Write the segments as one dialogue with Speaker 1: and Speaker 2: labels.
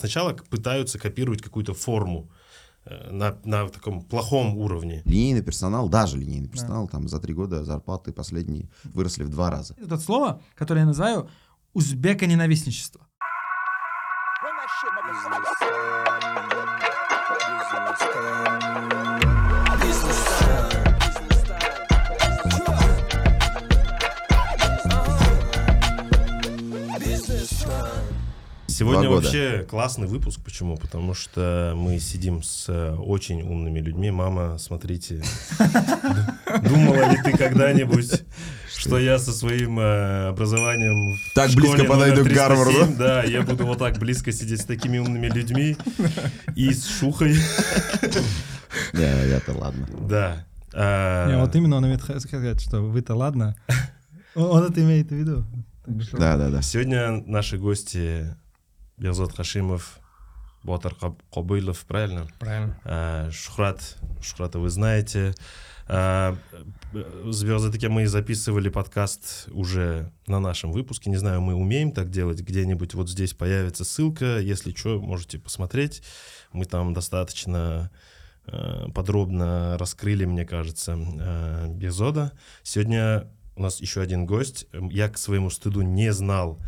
Speaker 1: сначала пытаются копировать какую-то форму э, на, на таком плохом уровне.
Speaker 2: Линейный персонал, даже линейный персонал, там за три года зарплаты последние выросли в два раза.
Speaker 3: Это слово, которое я называю узбеко-ненавистничество.
Speaker 1: Сегодня
Speaker 2: Два года.
Speaker 1: вообще классный выпуск. Почему? Потому что мы сидим с э, очень умными людьми. Мама, смотрите, думала ли ты когда-нибудь, что я со своим э, образованием
Speaker 2: Так близко подойду к Гарварду?
Speaker 1: 307, Да, я буду вот так близко сидеть с такими умными людьми и с Шухой.
Speaker 2: Не, это ладно.
Speaker 1: Да. А,
Speaker 3: Не, вот именно он имеет сказать, что вы-то ладно. Он это имеет в виду.
Speaker 2: Да, да, да.
Speaker 1: Сегодня наши гости Бекзат Хашимов, Ботар Кобылов, правильно?
Speaker 4: Правильно.
Speaker 1: А, Шухрат, Шухрата вы знаете. А, С Бекзатыке мы записывали подкаст уже на нашем выпуске. Не знаю, мы умеем так делать. Где-нибудь вот здесь появится ссылка. Если что, можете посмотреть. Мы там достаточно э, подробно раскрыли, мне кажется, Безода. Сегодня у нас еще один гость. Я к своему стыду не знал,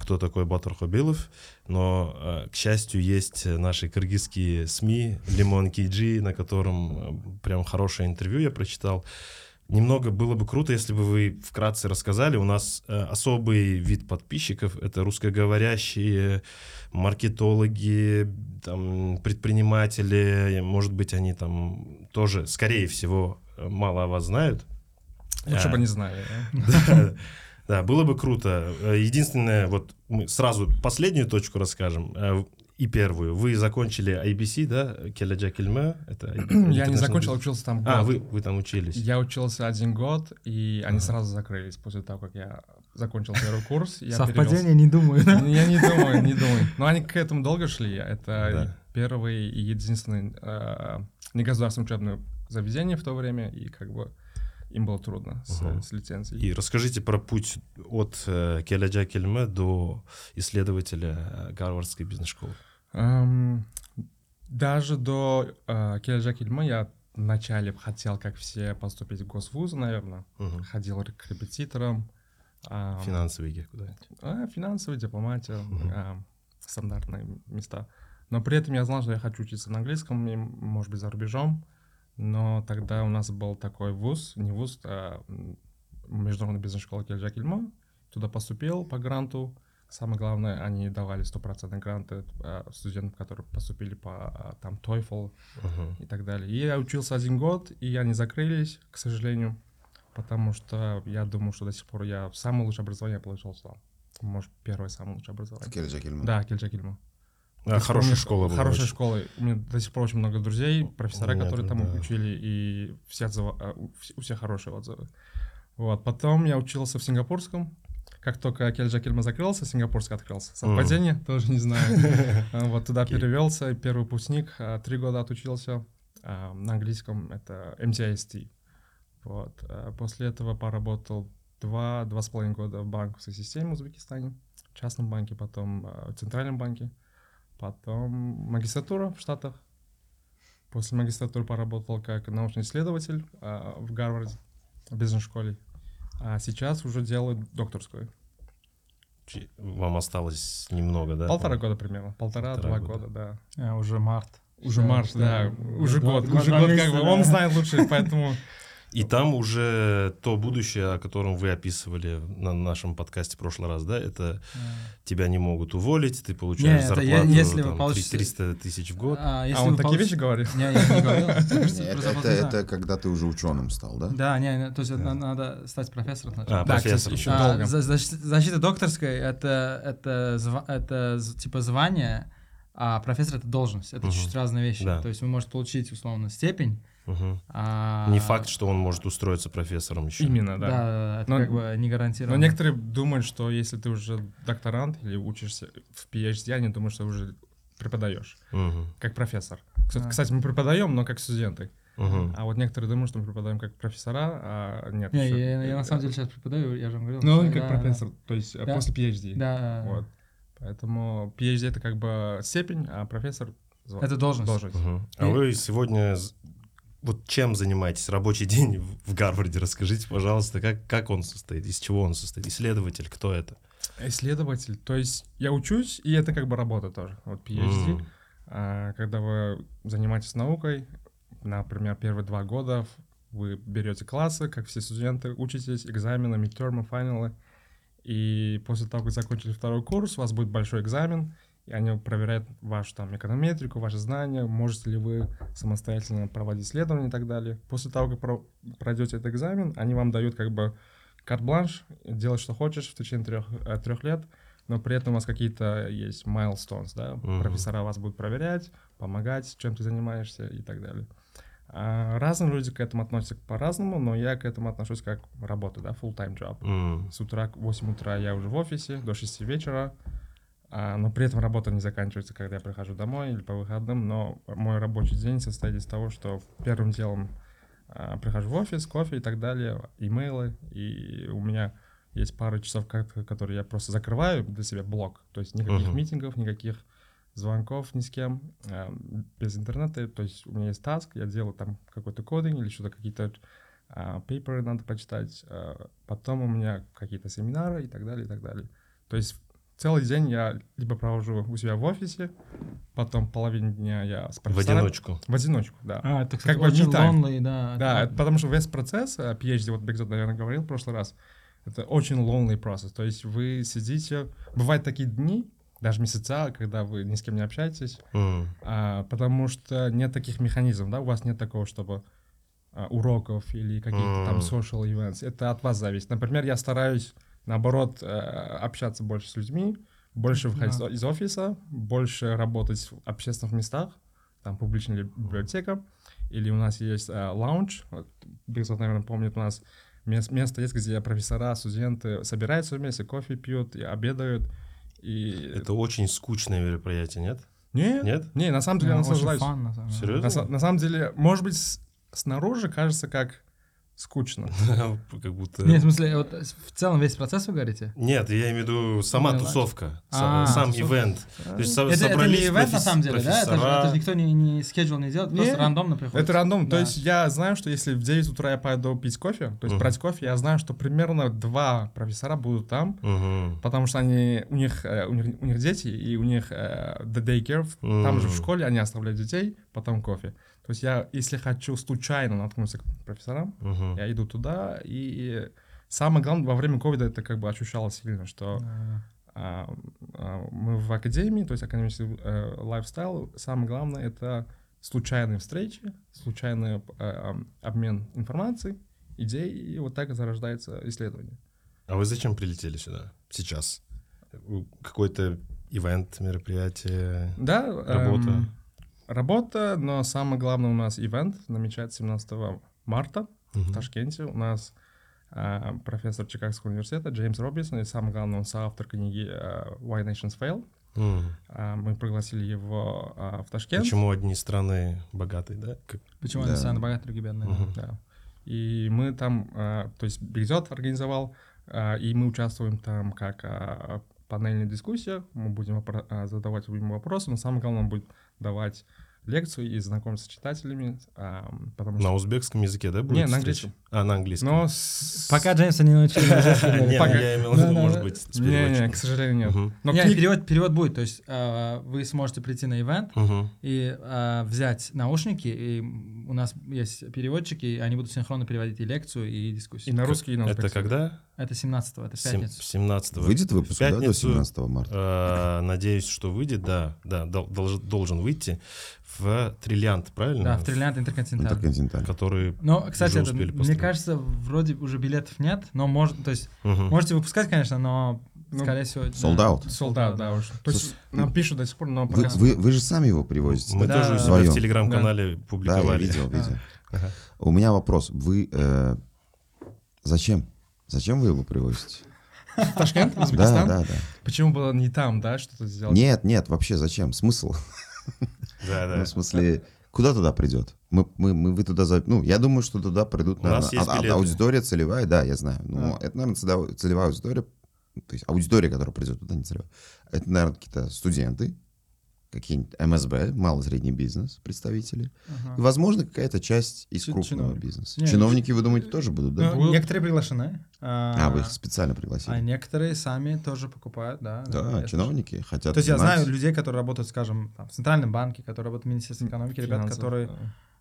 Speaker 1: кто такой Батыр Хобилов, но, э, к счастью, есть наши кыргызские СМИ, Лимон Кейджи, на котором э, прям хорошее интервью я прочитал. Немного было бы круто, если бы вы вкратце рассказали. У нас э, особый вид подписчиков — это русскоговорящие маркетологи, там, предприниматели. Может быть, они там тоже, скорее всего, э, мало о вас знают.
Speaker 4: Лучше
Speaker 1: А,
Speaker 4: бы не знали.
Speaker 1: да, да, было бы круто. Э, Единственное, вот мы сразу последнюю точку расскажем. э, И первую. Вы закончили IBC, да? Келеджа Кельме? Это
Speaker 4: Я не закончил,
Speaker 1: Business-
Speaker 4: учился там
Speaker 1: А,
Speaker 4: год.
Speaker 1: вы, вы там учились.
Speaker 4: Я учился один год, и они
Speaker 1: Ага.
Speaker 4: сразу закрылись после того, как я закончил первый курс. Я
Speaker 3: Совпадение, не думаю. да?
Speaker 4: перевелся. Я не думаю, не думаю. Но они к этому долго шли. Это
Speaker 1: Да.
Speaker 4: первый и единственный э, негосударственное учебное заведение в то время, и как бы им было трудно с,
Speaker 1: Ага.
Speaker 4: с лицензией.
Speaker 1: И расскажите про путь от э, Келеджа Кельме до исследователя э, Гарвардской бизнес-школы.
Speaker 4: Эм, даже до э, Келеджа Кельма я вначале хотел, как все, поступить в госвузы, наверное.
Speaker 1: Мгм.
Speaker 4: Ходил к репетиторам. ам,
Speaker 1: Финансовый ге куда-нибудь.
Speaker 4: а, финансовая дипломатия,
Speaker 1: Мгм.
Speaker 4: а, стандартные места. Но при этом я знал, что я хочу учиться на английском, и, может быть, за рубежом. Но тогда у нас был такой вуз, не вуз, а международная бизнес-школа Кельджа Кельмо. Туда поступил по гранту. Самое главное, они давали стопроцентные гранты а, студентам, которые поступили по а, там TOEFL
Speaker 1: Мгм.
Speaker 4: и так далее. И я учился один год, и они закрылись, к сожалению, потому что я думал, что до сих пор я самое лучшее образование получил сам. Может, первое самое лучшее образование.
Speaker 2: Келеджа Кельман.
Speaker 4: Да, Кельджа Кельма.
Speaker 1: А, хорошая школа была.
Speaker 4: Хорошая
Speaker 1: очень.
Speaker 4: школа. У меня до сих пор очень много друзей, профессора,
Speaker 1: Понятно,
Speaker 4: которые там
Speaker 1: да.
Speaker 4: учили, и все отзывы, а, у вс- у всех хорошие отзывы. Вот. Потом я учился в Сингапурском. Как только Кельджа Кельма закрылся, Сингапурский открылся. Совпадение? Тоже не знаю. Вот туда перевелся, первый выпускник, а, три года отучился а, на английском, это MTIST. Вот. После этого поработал два, два с половиной года в банковской системе в Узбекистане, в частном банке, потом в центральном банке, потом магистратура в Штатах. После магистратуры поработал как научный исследователь а, в Гарварде, в бизнес-школе. А сейчас уже делаю докторскую.
Speaker 1: Вам осталось немного, да?
Speaker 4: Полтора года примерно. Полтора-два
Speaker 1: Полтора года.
Speaker 4: года, да.
Speaker 3: А, Уже март.
Speaker 4: Уже
Speaker 3: Да,
Speaker 4: март, да.
Speaker 3: да.
Speaker 4: Уже год. Уже год, как бы. Он знает лучше, поэтому...
Speaker 1: И там уже то будущее, о котором вы описывали на нашем подкасте в прошлый раз, да, это тебя не могут уволить, ты получаешь
Speaker 3: Не,
Speaker 1: зарплату
Speaker 3: я- если вы
Speaker 1: там, три-
Speaker 3: получите-
Speaker 1: 300 тысяч в год.
Speaker 3: А, если
Speaker 4: А он
Speaker 3: вы
Speaker 4: такие
Speaker 3: получ-
Speaker 4: вещи говорит?
Speaker 3: Не, я не говорил.
Speaker 2: Это, когда ты уже ученым стал, да?
Speaker 3: Да, не, то есть надо стать профессором.
Speaker 1: А,
Speaker 4: Да, кстати,
Speaker 1: профессор.
Speaker 4: еще
Speaker 3: А,
Speaker 4: долго.
Speaker 3: за- защ- защита докторской это типа звание, а профессор это должность. Это чуть разные вещи. То есть вы можете получить условно степень.
Speaker 1: Мгм.
Speaker 3: а-
Speaker 1: Не факт, что он может устроиться профессором еще.
Speaker 4: Именно,
Speaker 3: Да,
Speaker 4: да.
Speaker 3: да, это
Speaker 4: Но-
Speaker 3: как бы не гарантированно.
Speaker 4: Но некоторые думают, что если ты уже докторант или учишься в PhD, они думают, что уже преподаешь,
Speaker 1: Мгм.
Speaker 4: как профессор. Кстати,
Speaker 3: А.
Speaker 4: кстати, мы преподаем, но как студенты.
Speaker 1: Мгм.
Speaker 4: А вот некоторые думают, что мы преподаем как профессора, а нет.
Speaker 3: Не,
Speaker 4: ещё-
Speaker 3: я, я на самом деле сейчас преподаю, я же вам говорил.
Speaker 4: Ну, он
Speaker 3: Да,
Speaker 4: как
Speaker 3: да.
Speaker 4: профессор, то есть э,
Speaker 3: Да.
Speaker 4: после PhD.
Speaker 3: Да.
Speaker 4: Вот. Поэтому PhD это как бы степень, а профессор
Speaker 3: Это должность.
Speaker 4: должность.
Speaker 1: Мгм. А
Speaker 3: И-
Speaker 1: вы сегодня вот чем занимаетесь? Рабочий день в- Гарварде. Расскажите, пожалуйста, как, как он состоит, из чего он состоит? Исследователь, кто это?
Speaker 4: Исследователь. То есть я учусь, и это как бы работа тоже. Вот PhD.
Speaker 1: М.
Speaker 4: А, Когда вы занимаетесь наукой, например, первые два года вы берете классы, как все студенты, учитесь, экзамены, мидтермы, финалы. И после того, как закончили второй курс, у вас будет большой экзамен, и они проверяют вашу там эконометрику, ваши знания, можете ли вы самостоятельно проводить исследования и так далее. После того, как про- пройдете этот экзамен, они вам дают как бы карт-бланш, делать что хочешь в течение трех, э, трех лет, но при этом у вас какие-то есть milestones, да,
Speaker 1: Мгм.
Speaker 4: профессора вас будут проверять, помогать, чем ты занимаешься и так далее. А разные люди к этому относятся по-разному, но я к этому отношусь как работа, да, full-time job.
Speaker 1: М.
Speaker 4: С утра, к 8 утра я уже в офисе, до 6 вечера, но при этом работа не заканчивается, когда я прихожу домой или по выходным, но мой рабочий день состоит из того, что первым делом а, прихожу в офис, кофе и так далее, имейлы, и у меня есть пару часов, ко- которые я просто закрываю для себя блок, то есть никаких
Speaker 1: Мгм.
Speaker 4: митингов, никаких звонков ни с кем, а, без интернета, то есть у меня есть таск, я делаю там какой-то кодинг или что-то, какие-то а, пейперы надо почитать, а, потом у меня какие-то семинары и так далее, и так далее. То есть целый день я либо провожу у себя в офисе, потом половину дня я с
Speaker 1: В одиночку.
Speaker 4: В одиночку, да.
Speaker 3: А, это, кстати,
Speaker 4: Как бы
Speaker 3: очень lonely, да.
Speaker 4: Да,
Speaker 3: это-
Speaker 4: это потому что весь процесс, а, PhD, вот Бекзот, наверное, говорил в прошлый раз, это очень lonely процесс. То есть вы сидите... Бывают такие дни, даже месяца, когда вы ни с кем не общаетесь,
Speaker 1: М.
Speaker 4: а, потому что нет таких механизмов, да, у вас нет такого, чтобы а, уроков или каких-то там
Speaker 1: М.
Speaker 4: social events. Это от вас зависит. Например, я стараюсь, наоборот, э, общаться больше с людьми, больше выходить
Speaker 3: Да.
Speaker 4: из офиса, больше работать в общественных местах, там публичная ли- библиотека, или у нас есть э, лаунж, Бекзот, наверное, помнит, у нас мес- место есть, где профессора, студенты собираются вместе, кофе пьют, и обедают, и...
Speaker 1: Это очень скучное мероприятие, нет?
Speaker 4: Не,
Speaker 1: Нет?
Speaker 4: не, на самом деле я наслаждаюсь.
Speaker 3: fun, на самом деле.
Speaker 1: Серьезно?
Speaker 4: На, на самом деле, может быть, с- снаружи кажется как скучно.
Speaker 1: Как будто...
Speaker 3: Не, в смысле, вот в целом весь процесс вы говорите?
Speaker 1: Нет, я имею в виду сама
Speaker 3: Поняла.
Speaker 1: тусовка,
Speaker 3: А,
Speaker 1: сам
Speaker 3: тусовка.
Speaker 1: ивент. То есть
Speaker 3: Это, это не ивент на самом деле, да? Это же,
Speaker 1: профессора.
Speaker 3: это же никто не, не schedule не делает, просто рандомно приходит.
Speaker 4: Это рандом. То
Speaker 3: Да.
Speaker 4: есть я знаю, что если в 9 утра я пойду пить кофе, то есть
Speaker 1: Мгм.
Speaker 4: брать кофе, я знаю, что примерно два профессора будут там,
Speaker 1: Мгм.
Speaker 4: потому что они, у них, э, у них, у них дети, и у них э, the daycare, там же в школе они оставляют детей, потом кофе. То есть я, если хочу случайно наткнуться к профессорам,
Speaker 1: Мгм.
Speaker 4: я иду туда, и самое главное, во время ковида это как бы ощущалось сильно, что
Speaker 3: Да.
Speaker 4: а, а, мы в академии, то есть академический э, лайфстайл, самое главное это случайные встречи, случайный э, обмен информацией, идей, и вот так зарождается исследование.
Speaker 1: А вы зачем прилетели сюда сейчас? Какой-то ивент, мероприятие,
Speaker 4: Да,
Speaker 1: работа?
Speaker 4: эм, работа, но самое главное у нас ивент намечается 17 марта в
Speaker 1: Мгм.
Speaker 4: Ташкенте. У нас а, профессор Чикагского университета Джеймс Робинсон, и самое главное, он соавтор книги а, Why Nations Fail. А, Мы пригласили его а, в Ташкент.
Speaker 1: Почему одни страны богатые, да? Как-
Speaker 3: Почему
Speaker 2: Да.
Speaker 3: они самые богатые, другие бедные?
Speaker 1: Мгм.
Speaker 4: Да. И мы там, а, то есть Бигзот организовал, а, и мы участвуем там как панельная дискуссия, мы будем а, задавать ему вопросы, но самое главное, он будет давать лекцию и знакомиться с читателями, а, потому что...
Speaker 1: На узбекском языке, да, будет
Speaker 4: Не, на английском.
Speaker 1: А, на английском.
Speaker 4: Но с-
Speaker 3: Пока Джеймса не научили.
Speaker 1: Я имел в виду, может быть, с
Speaker 4: Не, к сожалению, нет. Но
Speaker 3: перевод, будет, то есть э, вы сможете прийти на ивент и э, взять наушники, и у нас есть переводчики, и они будут синхронно переводить и лекцию, и
Speaker 4: И
Speaker 3: дискуссию.
Speaker 4: на русский, и на
Speaker 1: Это
Speaker 4: узбекский.
Speaker 1: когда?
Speaker 3: Это 17-го, это пятницу.
Speaker 1: 17
Speaker 2: Выйдет выпуск, да, до
Speaker 1: пятницу.
Speaker 2: 17 марта?
Speaker 1: Э, Надеюсь, что выйдет, да, да, дол- долж- должен выйти в Триллиант, правильно?
Speaker 3: Да, в Триллиант Интерконтиненталь.
Speaker 2: Интерконтиненталь.
Speaker 1: Который...
Speaker 3: Но, кстати,
Speaker 1: Уже
Speaker 3: это, мне кажется, вроде уже билетов нет, но может, то есть
Speaker 1: Мгм.
Speaker 3: можете выпускать, конечно, но
Speaker 4: Ну,
Speaker 3: скорее всего.
Speaker 2: sold
Speaker 3: да.
Speaker 2: out.
Speaker 4: Солдат, да, уже. То есть нам пишут до сих пор, но
Speaker 2: Вы,
Speaker 4: пока...
Speaker 2: вы, вы же сами его привозите.
Speaker 1: Мы
Speaker 2: да?
Speaker 1: тоже у себя
Speaker 2: Вдвоем.
Speaker 1: в телеграм-канале
Speaker 2: Да, я
Speaker 1: публиковали.
Speaker 2: видел, видел.
Speaker 1: Ага.
Speaker 2: У меня вопрос. Вы э, зачем? Зачем вы его привозите?
Speaker 4: Ташкент,
Speaker 2: Да,
Speaker 4: Узбекистан?
Speaker 2: да, да.
Speaker 4: Почему было не там, да, что-то сделать?
Speaker 2: Нет, нет, вообще зачем? Смысл?
Speaker 1: Да, да.
Speaker 2: Ну, в смысле, куда туда придет? Мы, мы, мы, вы туда, за- ну, я думаю, что туда придут,
Speaker 1: У нас
Speaker 2: наверное,
Speaker 1: есть
Speaker 2: а- а- аудитория целевая, да, я знаю. Ну,
Speaker 3: Да.
Speaker 2: это, наверное, целевая аудитория то есть аудитория, которая придет туда, не целевая, это, наверное, какие-то студенты, какие-нибудь МСБ, малый-средний бизнес, представители.
Speaker 3: Ага.
Speaker 2: И, возможно, какая-то часть из крупного
Speaker 3: чиновник.
Speaker 2: бизнеса.
Speaker 3: Не,
Speaker 2: Чиновники, вы думаете, тоже будут, да?
Speaker 3: Ну, некоторые приглашены.
Speaker 2: А, вы их специально пригласили?
Speaker 3: а некоторые сами тоже покупают, да.
Speaker 2: Да,
Speaker 3: это
Speaker 2: чиновники хотят
Speaker 3: То есть я
Speaker 2: знать.
Speaker 3: знаю людей, которые работают, скажем, там, в Центральном банке, которые работают в Министерстве экономики, ребят,
Speaker 4: Финансов,
Speaker 3: которые,
Speaker 4: да.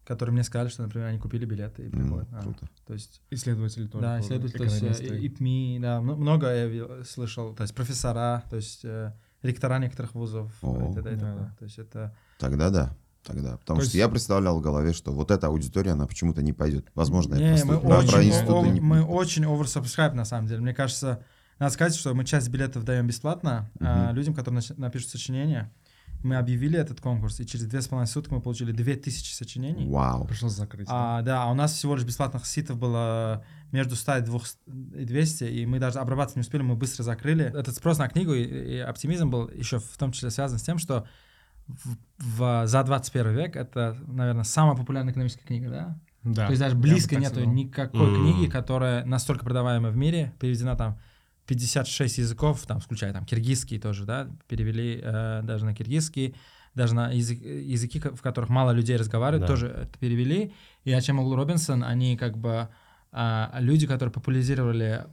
Speaker 3: которые мне сказали, что, например, они купили билеты и приходят. А,
Speaker 2: круто.
Speaker 3: То есть,
Speaker 4: Исследователи тоже.
Speaker 3: да, исследователи, то есть
Speaker 4: экономисты.
Speaker 3: э, ИПМИ, да, много я слышал, то есть профессора, то есть э, ректора некоторых вузов
Speaker 2: О,
Speaker 3: и т.д.
Speaker 4: да.
Speaker 3: То есть это...
Speaker 2: Тогда да. Тогда. Потому
Speaker 4: То
Speaker 2: что
Speaker 4: есть-
Speaker 2: я представлял в голове, что вот эта аудитория, она почему-то не пойдет. Возможно,
Speaker 3: Не,
Speaker 2: я
Speaker 3: мы
Speaker 2: про,
Speaker 3: очень,
Speaker 2: про институты
Speaker 3: о-
Speaker 2: не...
Speaker 3: мы очень oversubscribe на самом деле. Мне кажется, надо сказать, что мы часть билетов даем бесплатно а,
Speaker 2: Мгм.
Speaker 3: людям, которые нач- напишут сочинения. Мы объявили этот конкурс, и через две с половиной суток мы получили 2000 сочинений.
Speaker 2: Вау.
Speaker 4: Пришлось закрыть.
Speaker 3: А, да, а у нас всего лишь бесплатных ситов было между 100 и 200 и 200, и мы даже обрабатывать не успели, мы быстро закрыли. Этот спрос на книгу и, и оптимизм был еще в том числе связан с тем, что в, в- за 21 век это, наверное, самая популярная экономическая книга, да?
Speaker 4: Да,
Speaker 3: То есть даже близко нету
Speaker 4: сказал.
Speaker 3: никакой
Speaker 1: М.
Speaker 3: книги, которая настолько продаваемая в мире, переведена там 56 языков, там, включая там киргизский тоже, да, перевели э, даже на киргизский, даже на язык- языки, в которых мало людей разговаривают,
Speaker 1: Да.
Speaker 3: тоже это перевели. И Ачамоглу Робинсон, они как бы а, люди, которые популяризировали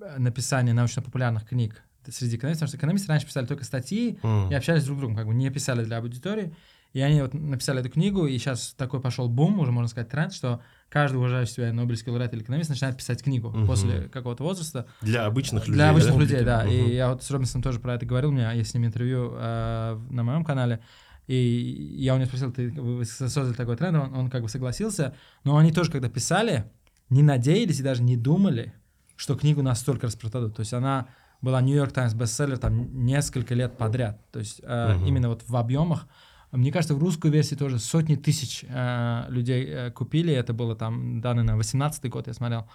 Speaker 3: э, написание научно-популярных книг среди экономистов, потому что экономисты раньше писали только статьи,
Speaker 1: М.
Speaker 3: и общались друг с другом, как бы не писали для аудитории. И они вот написали эту книгу, и сейчас такой пошел бум, уже можно сказать тренд, что каждый уважающий себя Нобелевский лауреат или экономист начинает писать книгу
Speaker 1: Мгм.
Speaker 3: после какого-то возраста.
Speaker 1: Для обычных людей.
Speaker 3: Для обычных
Speaker 1: да?
Speaker 3: людей, да.
Speaker 1: Мгм.
Speaker 3: И я вот с Робинсоном тоже про это говорил, у меня есть с ним интервью э, на моем канале. И я у него спросил, ты вы создали такой тренд, он, он как бы согласился. Но они тоже, когда писали, не надеялись и даже не думали, что книгу настолько распродадут. То есть она была Нью-Йорк Таймс бестселлер там несколько лет подряд. То есть э,
Speaker 1: Мгм.
Speaker 3: именно вот в объемах. Мне кажется, в русскую версию тоже сотни тысяч э, людей э, купили. Это было там данные на 18 год, я смотрел.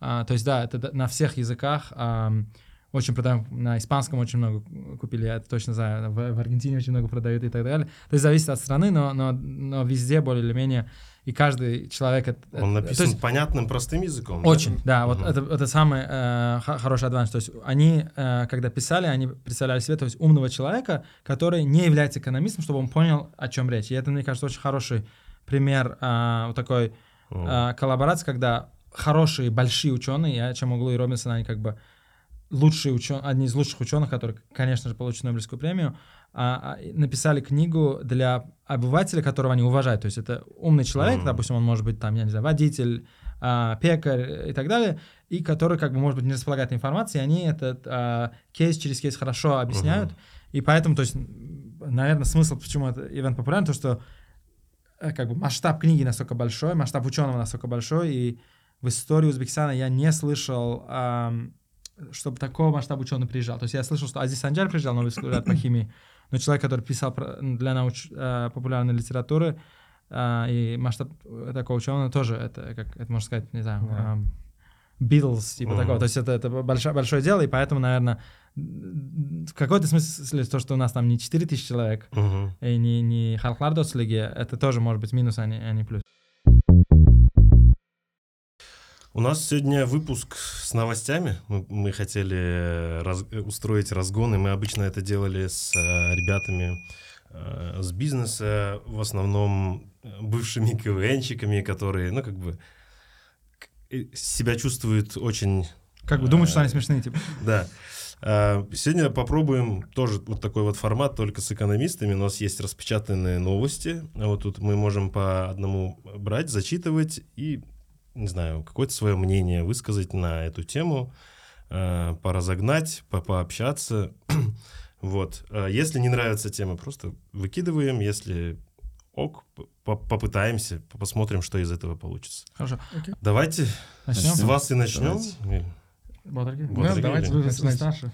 Speaker 3: А, то есть, да, это на всех языках. ам, очень продаем, на испанском очень много купили, я это точно знаю, в, в Аргентине очень много продают и так далее. То есть зависит от страны, но, но, но везде более или менее, и каждый человек...
Speaker 1: Он
Speaker 3: это-
Speaker 1: написан
Speaker 3: есть
Speaker 1: понятным, простым языком. да?
Speaker 3: очень, да, вот
Speaker 1: Мгм.
Speaker 3: это, это самый э, хороший адванс. То есть они, э, когда писали, они представляли себе, то есть умного человека, который не является экономистом, чтобы он понял, о чем речь. И это, мне кажется, очень хороший пример э, вот такой э, коллаборации, когда хорошие, большие ученые, я чем углу и Робинсон, они как бы лучшие ученые, одни из лучших ученых, которые, конечно же, получат Нобелевскую премию, а, а, написали книгу для обывателя, которого они уважают. То есть это умный человек,
Speaker 1: Мгм.
Speaker 3: допустим, он может быть там, я не знаю, водитель, а, пекарь и так далее, и который, как бы, может быть, не располагает информацией, и они этот а, кейс через кейс хорошо объясняют.
Speaker 1: Мгм.
Speaker 3: И поэтому, то есть, наверное, смысл, почему это ивент популярен, то, что э, как бы масштаб книги настолько большой, масштаб ученого настолько большой, и в истории Узбекистана я не слышал, ам, чтобы такого масштаба ученый приезжал. То есть я слышал, что Азиз Санджар приезжал, Нобелевский лауреат по химии, но человек, который писал для науч, э, популярной литературы, а, и масштаб такого ученого тоже, это, как это можно сказать, не знаю,
Speaker 4: Да.
Speaker 3: ам, Beatles, типа
Speaker 1: Мгм.
Speaker 3: такого. То есть это, это большое, большое дело, и поэтому, наверное, в какой-то смысле то, что у нас там не 4000 человек,
Speaker 1: Мгм.
Speaker 3: и не, не Халклар Дослиги, это тоже может быть минус, а не, а не плюс.
Speaker 1: У нас сегодня выпуск с новостями. Мы, мы хотели раз- устроить разгон, и мы обычно это делали с э, ребятами э, с бизнеса, в основном э, бывшими КВНщиками, которые, ну, как бы э, себя чувствуют очень
Speaker 3: Как бы думают, что они
Speaker 1: Э,
Speaker 3: смешные, типа.
Speaker 1: Да. Сегодня попробуем тоже вот такой вот формат, только с экономистами. У нас есть распечатанные новости. Вот тут мы можем по одному брать, зачитывать и, не знаю, какое-то свое мнение высказать на эту тему, а, поразогнать, по- пообщаться. Вот. А Если не нравится тема, просто выкидываем. Если ок, по- попытаемся, посмотрим, что из этого получится.
Speaker 3: Хорошо.
Speaker 1: Давайте
Speaker 3: Начнем?
Speaker 1: с вас и начнем.
Speaker 3: Батарки?
Speaker 1: Вот,
Speaker 4: Ну, давайте
Speaker 3: Вы старше.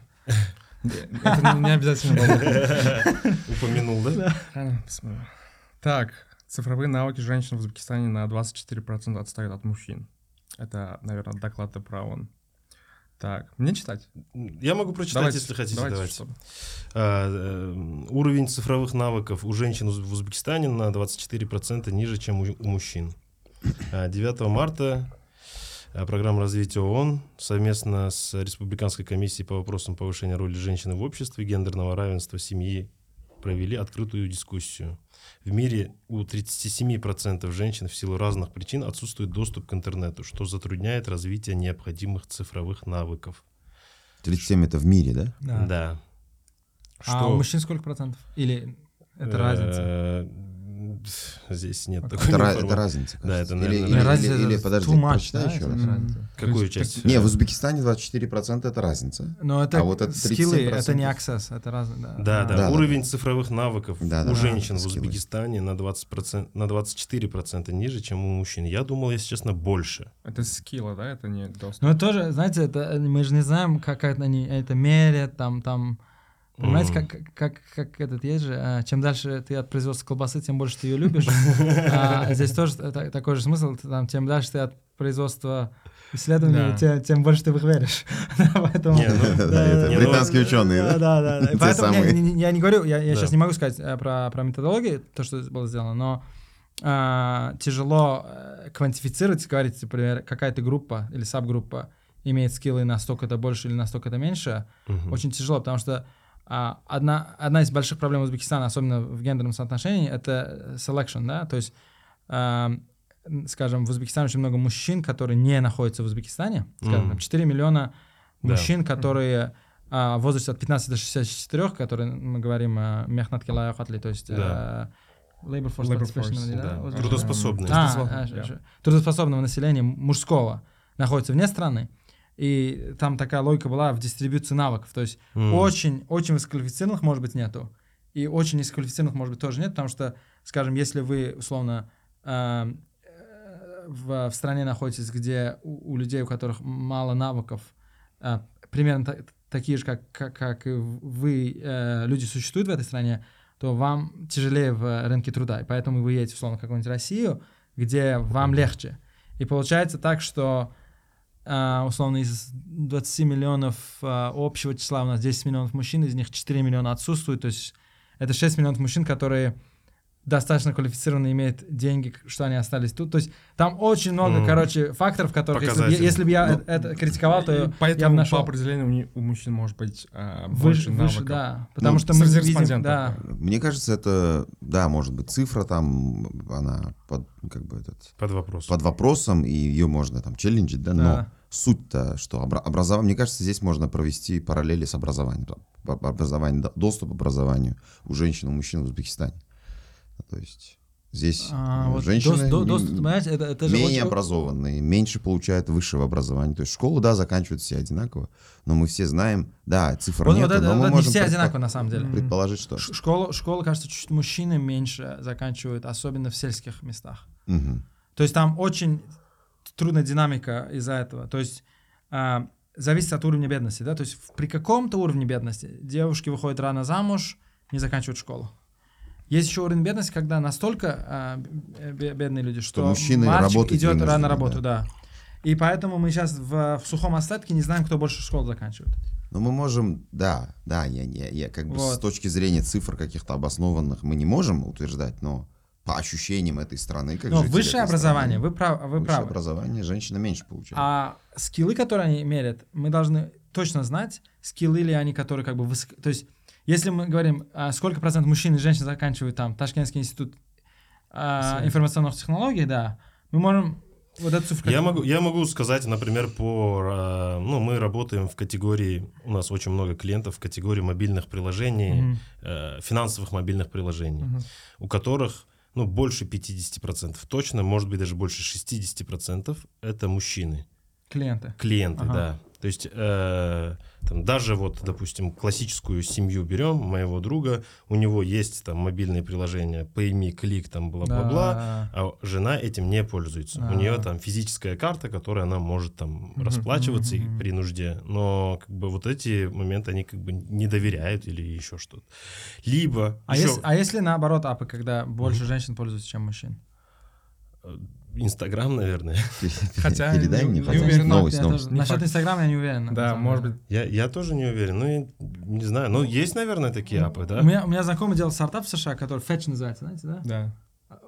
Speaker 4: Это не обязательно.
Speaker 1: Упомянул, да?
Speaker 4: Так, цифровые навыки женщин в Узбекистане на 24% отстают от мужчин. Это, наверное, доклад про ООН. Так, мне читать?
Speaker 1: Я могу прочитать,
Speaker 4: Давайте,
Speaker 1: если хотите.
Speaker 4: давайте,
Speaker 1: Давайте.
Speaker 4: чтобы-
Speaker 1: А, э, уровень цифровых навыков у женщин в Узбекистане на 24% ниже, чем у, у мужчин. А, 9 марта э, программа развития ООН совместно с Республиканской комиссией по вопросам повышения роли женщины в обществе, гендерного равенства семьи провели открытую дискуссию. В мире у 37% женщин в силу разных причин отсутствует доступ к интернету, что затрудняет развитие необходимых цифровых навыков.
Speaker 2: 37 это в мире, да?
Speaker 3: Да.
Speaker 1: Да.
Speaker 3: А у мужчин сколько процентов? Или это разница?
Speaker 1: Э, Здесь нет
Speaker 3: Это
Speaker 1: такой
Speaker 2: Это, это разница.
Speaker 1: Да, это,
Speaker 2: или,
Speaker 1: наверное,
Speaker 2: или,
Speaker 3: разница
Speaker 2: или- или,
Speaker 3: это
Speaker 2: подожди,
Speaker 3: much,
Speaker 2: прочитай
Speaker 3: да,
Speaker 2: еще
Speaker 3: это
Speaker 2: раз.
Speaker 3: разница.
Speaker 1: Какую часть?
Speaker 2: Не, в Узбекистане 24% это разница.
Speaker 3: Но это,
Speaker 2: А вот это
Speaker 3: скиллы, это не
Speaker 2: 37%.
Speaker 3: access, это разные. Да,
Speaker 1: Да, да,
Speaker 2: Да, да,
Speaker 1: уровень цифровых навыков
Speaker 2: Да, да,
Speaker 1: у
Speaker 2: да,
Speaker 1: женщин
Speaker 2: это
Speaker 1: в. Узбекистане на 20%, на 24% ниже, чем у мужчин. Я думал, если честно, больше.
Speaker 4: Это скилла, да, это не доступ.
Speaker 3: Но это тоже, знаете, это, мы же не знаем, как это они это мерят, там, там, Понимаете, как, как, как этот есть же, а, чем дальше ты от производства колбасы, тем больше ты ее любишь. А здесь тоже та- такой же смысл, там, чем дальше ты от производства исследований,
Speaker 4: Да.
Speaker 3: тем, тем больше ты их веришь. Поэтому...
Speaker 1: Не, ну,
Speaker 2: Да, это
Speaker 1: не, ну,
Speaker 2: британские ученые,
Speaker 3: Да,
Speaker 2: да?
Speaker 3: да, да. Поэтому я, не- я не говорю, я, я
Speaker 1: Да.
Speaker 3: сейчас не могу сказать э, про, про методологию, то, что было сделано, но а, тяжело э, квантифицировать, говорить, например, какая-то группа или сабгруппа имеет скиллы настолько-то больше или настолько-то меньше,
Speaker 1: Мгм.
Speaker 3: очень тяжело, потому что одна, одна из больших проблем Узбекистана, особенно в гендерном соотношении, это selection, да, то есть, а, м, скажем, в Узбекистане очень много мужчин, которые не находятся в Узбекистане, скажем, там 4 миллиона
Speaker 1: Да.
Speaker 3: мужчин, которые а, в возрасте от 15 до 64, которые мы говорим э, мехнат килая хатли, то есть
Speaker 1: Да.
Speaker 3: э, labor force
Speaker 4: Labor force,
Speaker 3: да,
Speaker 1: да. Трудоспособные.
Speaker 3: а, а,
Speaker 4: да.
Speaker 3: ш- трудоспособного населения мужского находится вне страны, и там такая логика была в дистрибуции навыков, то есть
Speaker 1: М.
Speaker 3: очень, очень высококвалифицированных, может быть, нету. И очень низкоквалифицированных, может быть, тоже нет, потому что, скажем, если вы, условно, э, э, в, в стране находитесь, где у, у людей, у которых мало навыков, э, примерно та- такие же, как, как, как и вы, э, люди существуют в этой стране, то вам тяжелее в рынке труда. И поэтому вы едете, условно, в какую-нибудь Россию, где вам легче. И получается так, что условно из 20 миллионов а, общего числа у нас 10 миллионов мужчин, из них 4 миллиона отсутствуют, то есть это 6 миллионов мужчин, которые достаточно квалифицированно имеют деньги, что они остались тут. То есть там очень много,
Speaker 1: Мгм.
Speaker 3: короче, факторов, которых, если, если бы я
Speaker 2: Ну,
Speaker 3: э- это критиковал, то
Speaker 4: И
Speaker 3: я бы
Speaker 4: Поэтому
Speaker 3: нашел
Speaker 4: по определению у, мужчин может быть а,
Speaker 3: выше,
Speaker 4: больше
Speaker 3: выше,
Speaker 4: навыков.
Speaker 3: да. Потому
Speaker 2: Ну,
Speaker 3: что мы видим, да,
Speaker 2: Мне кажется, это, да, может быть, цифра там, она под, как бы этот,
Speaker 1: Под вопрос.
Speaker 2: под вопросом, и ее можно там челленджить, да, но
Speaker 3: Да.
Speaker 2: суть-то, что обра- образование, мне кажется, здесь можно провести параллели с образованием. Об- образование, доступ к образованию у женщин и у мужчин в Узбекистане. То есть здесь
Speaker 3: А,
Speaker 2: э,
Speaker 3: вот
Speaker 2: женщины м-
Speaker 3: доступ, понимаете, это, это же
Speaker 2: менее
Speaker 3: очень-
Speaker 2: образованные, меньше получают высшего образования. То есть школу, да, заканчивают все одинаково, но мы все знаем, да, цифр
Speaker 3: Вот,
Speaker 2: нет,
Speaker 3: вот
Speaker 2: но мы
Speaker 3: вот не
Speaker 2: можем
Speaker 3: все
Speaker 2: предпо-
Speaker 3: одинаково на самом деле.
Speaker 2: предположить, что...
Speaker 3: Школу, школу, кажется, чуть мужчины меньше заканчивают, особенно в сельских местах.
Speaker 2: Мгм.
Speaker 3: То есть там очень трудная динамика из-за этого. То есть а, зависит от уровня бедности, да. То есть при каком-то уровне бедности девушки выходят рано замуж, не заканчивают школу. Есть еще уровень бедности, когда настолько б- бедные люди, что,
Speaker 2: мужчины
Speaker 3: мальчик идет рано на работу, да. И поэтому мы сейчас в, в сухом остатке не знаем, кто больше школ заканчивает.
Speaker 2: Но мы можем, да, да, я, я, я как бы с
Speaker 3: Вот.
Speaker 2: точки зрения цифр каких-то обоснованных мы не можем утверждать, но по ощущениям этой страны, как
Speaker 3: Но высшее образование,
Speaker 2: страны,
Speaker 3: вы, прав, вы
Speaker 2: высшее
Speaker 3: правы.
Speaker 2: образование женщина меньше получает.
Speaker 3: А скиллы, которые они мерят, мы должны точно знать, скиллы ли они, которые как бы высоко... То есть, если мы говорим, а, сколько процентов мужчин и женщин заканчивают там Ташкентский институт а, информационных технологий, да, мы можем вот эту цифру...
Speaker 1: Я могу, я могу сказать, например, по... э, Ну, мы работаем в категории... У нас очень много клиентов в категории мобильных приложений, э, финансовых мобильных приложений,
Speaker 3: Мгм.
Speaker 1: у которых, ну, больше 50%, точно, может быть, даже больше 60% это мужчины.
Speaker 3: Клиенты.
Speaker 1: Клиенты,
Speaker 3: Ага.
Speaker 1: да. То есть э, там, даже вот, допустим, классическую семью берем, моего друга, у него есть там мобильные приложения Payme, Click, там бла-бла-бла,
Speaker 3: Да.
Speaker 1: а жена этим не пользуется.
Speaker 3: А.
Speaker 1: У нее там физическая карта, которой она может там расплачиваться и
Speaker 3: мгм.
Speaker 1: при нужде. Но как бы вот эти моменты они как бы не доверяют или еще что-то. Либо
Speaker 3: А,
Speaker 1: еще
Speaker 3: если, а если наоборот апы, когда больше женщин пользуются, чем мужчин?
Speaker 1: Инстаграм, наверное.
Speaker 4: Хотя
Speaker 2: Передай
Speaker 4: не-
Speaker 2: мне,
Speaker 4: не уверен, но
Speaker 2: новость, новость.
Speaker 3: тоже-
Speaker 4: Не
Speaker 3: насчет. Инстаграма я не уверен.
Speaker 4: Да, может быть.
Speaker 1: Я, я тоже не уверен. Ну, я не знаю. Ну, есть, наверное, такие app ы, да?
Speaker 3: У меня, у меня знакомый делал стартап в США, который Fetch называется, знаете, да?
Speaker 4: Да.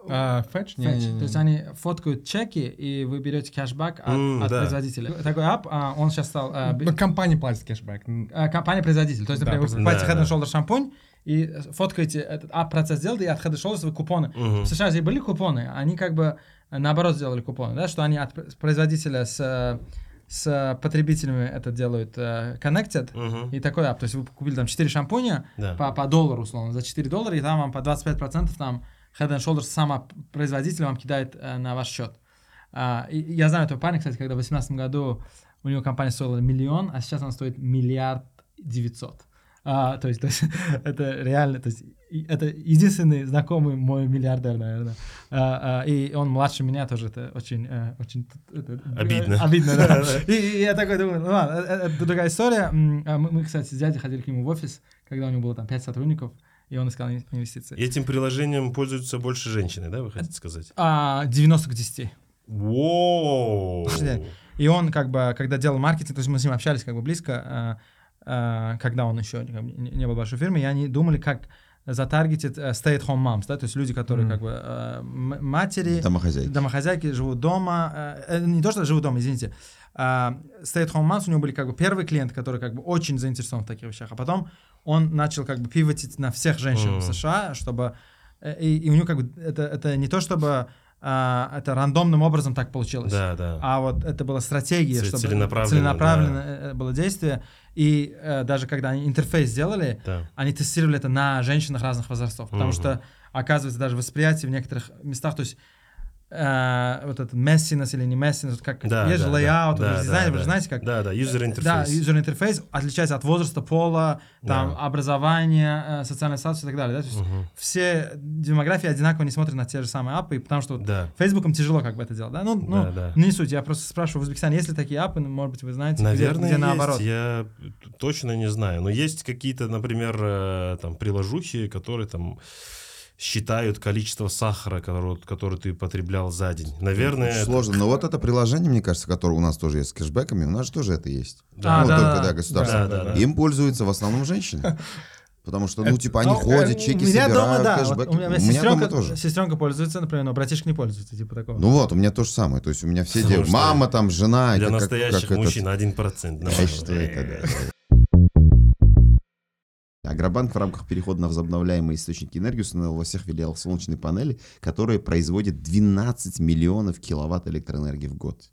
Speaker 4: А, Fetch? Не,
Speaker 3: Fetch.
Speaker 4: не, не,
Speaker 3: То есть
Speaker 4: не.
Speaker 3: они фоткают чеки, и вы берете кэшбэк от,
Speaker 1: М,
Speaker 3: от
Speaker 1: да.
Speaker 3: производителя. Такой app, а, он сейчас стал... а,
Speaker 4: Ну, Компания платит кэшбэк.
Speaker 3: а, компания-производитель. То есть,
Speaker 4: Да,
Speaker 3: например, вы
Speaker 4: производитель.
Speaker 3: покупаете
Speaker 1: Да,
Speaker 3: Head
Speaker 1: да.
Speaker 3: Шампунь, и фоткаете этот app процесс делаете, и от Head Shoulders вы купоны.
Speaker 1: Мгм.
Speaker 3: В США здесь были купоны, они как бы наоборот сделали купоны, да, что они от пр- производителя с, с потребителями это делают э, connected,
Speaker 1: Мгм.
Speaker 3: и такой ап. То есть вы купили там 4 шампуня
Speaker 1: Да.
Speaker 3: по, по доллару, условно, за 4 доллара, и там вам по 25% там Head and Shoulders сама производитель вам кидает э, на ваш счет. А, и я знаю этого парня, кстати, когда в 2018 году у него компания стоила миллион, а сейчас она стоит миллиард девятьсот. А, то есть, то есть это реально, то есть это единственный знакомый мой миллиардер, наверное. А, а, и он младше меня тоже, это очень, э, очень это,
Speaker 1: Обидно.
Speaker 3: э, обидно, да. И, и я такой думаю, ну ладно, это, это другая история. А Мы, мы, кстати, с дядей ходили к нему в офис, когда у него было там 5 сотрудников, и он искал ин- инвестиции.
Speaker 1: Этим приложением пользуются больше женщины, да, вы хотите сказать?
Speaker 3: А, 90 к 10.
Speaker 1: Воу!
Speaker 3: И он как бы, когда делал маркетинг, то есть мы с ним общались как бы близко, э, э, когда он еще не не был большой фирмой, и они думали, как затаргетить э, stay-at-home moms, да, то есть люди, которые
Speaker 4: Мгм.
Speaker 3: как бы э, матери,
Speaker 2: Домохозяйки.
Speaker 3: домохозяйки живут дома, э, э, не то, что живут дома, извините, а, stay-at-home moms у него были как бы первые клиенты, которые как бы очень заинтересованы в таких вещах, а потом он начал как бы пивотить на всех женщин в
Speaker 1: Мгм.
Speaker 3: США, чтобы э, и, и у него как бы это, это не то, чтобы а, это рандомным образом так получилось.
Speaker 1: Да, да.
Speaker 3: А вот это была стратегия, чтобы
Speaker 1: целенаправленно,
Speaker 3: целенаправленно, э, было действие. И э, даже когда они интерфейс сделали,
Speaker 1: да.
Speaker 3: они тестировали это на женщинах разных возрастов. Потому
Speaker 1: Мгм.
Speaker 3: что, оказывается, даже восприятие в некоторых местах, то есть э, вот этот messiness или не messiness, вот как
Speaker 1: Да,
Speaker 3: есть
Speaker 1: да,
Speaker 3: layout,
Speaker 1: да, да,
Speaker 3: дизайнер,
Speaker 1: да,
Speaker 3: вы же знаете, как
Speaker 1: Да, да, user interface.
Speaker 3: да, user интерфейс отличается от возраста, пола, там,
Speaker 1: Да.
Speaker 3: образования, э, социального статуса и так далее. Да? То есть
Speaker 1: Мгм.
Speaker 3: все демографии одинаково не смотрят на те же самые app ы, потому что
Speaker 1: Да.
Speaker 3: Фейсбуком тяжело как бы это делать, да? Ну, ну
Speaker 1: Да, да.
Speaker 3: не суть, я просто спрашиваю, в Узбекистане есть ли такие app ы, ну, может быть, вы знаете, где-
Speaker 1: Наверное,
Speaker 3: где,
Speaker 1: есть.
Speaker 3: наоборот.
Speaker 1: Я точно не знаю. Но есть какие-то, например, э, там приложухи, которые там считают количество сахара, который, который ты потреблял за день. Наверное,
Speaker 2: Очень
Speaker 1: это-
Speaker 2: сложно. Но вот это приложение, мне кажется, которое у нас тоже есть с кэшбэками, у нас же тоже это есть.
Speaker 3: А,
Speaker 2: ну,
Speaker 3: да,
Speaker 2: только,
Speaker 3: да,
Speaker 2: да,
Speaker 3: да.
Speaker 2: государство.
Speaker 1: Да, да, да.
Speaker 2: Им пользуются в основном женщины. Потому что, ну, типа, они
Speaker 3: Ну,
Speaker 2: ходят,
Speaker 3: э,
Speaker 2: чеки
Speaker 3: дома,
Speaker 2: собирают,
Speaker 3: да, вот
Speaker 2: кэшбэки.
Speaker 3: у меня,
Speaker 2: У меня
Speaker 3: сестренка,
Speaker 2: дома тоже.
Speaker 3: сестренка пользуется, например, но братишка не пользуется, типа такого.
Speaker 2: Ну вот, у меня то же самое. То есть у меня все
Speaker 1: Ну,
Speaker 2: девушки. Мама там, жена.
Speaker 1: для
Speaker 2: как-
Speaker 1: настоящих
Speaker 2: как этот-
Speaker 1: мужчин 1%.
Speaker 2: А что это, да. Агробанк в рамках перехода на возобновляемые источники энергии установил во всех филиалах солнечные панели, которые производят 12 миллионов киловатт электроэнергии в год.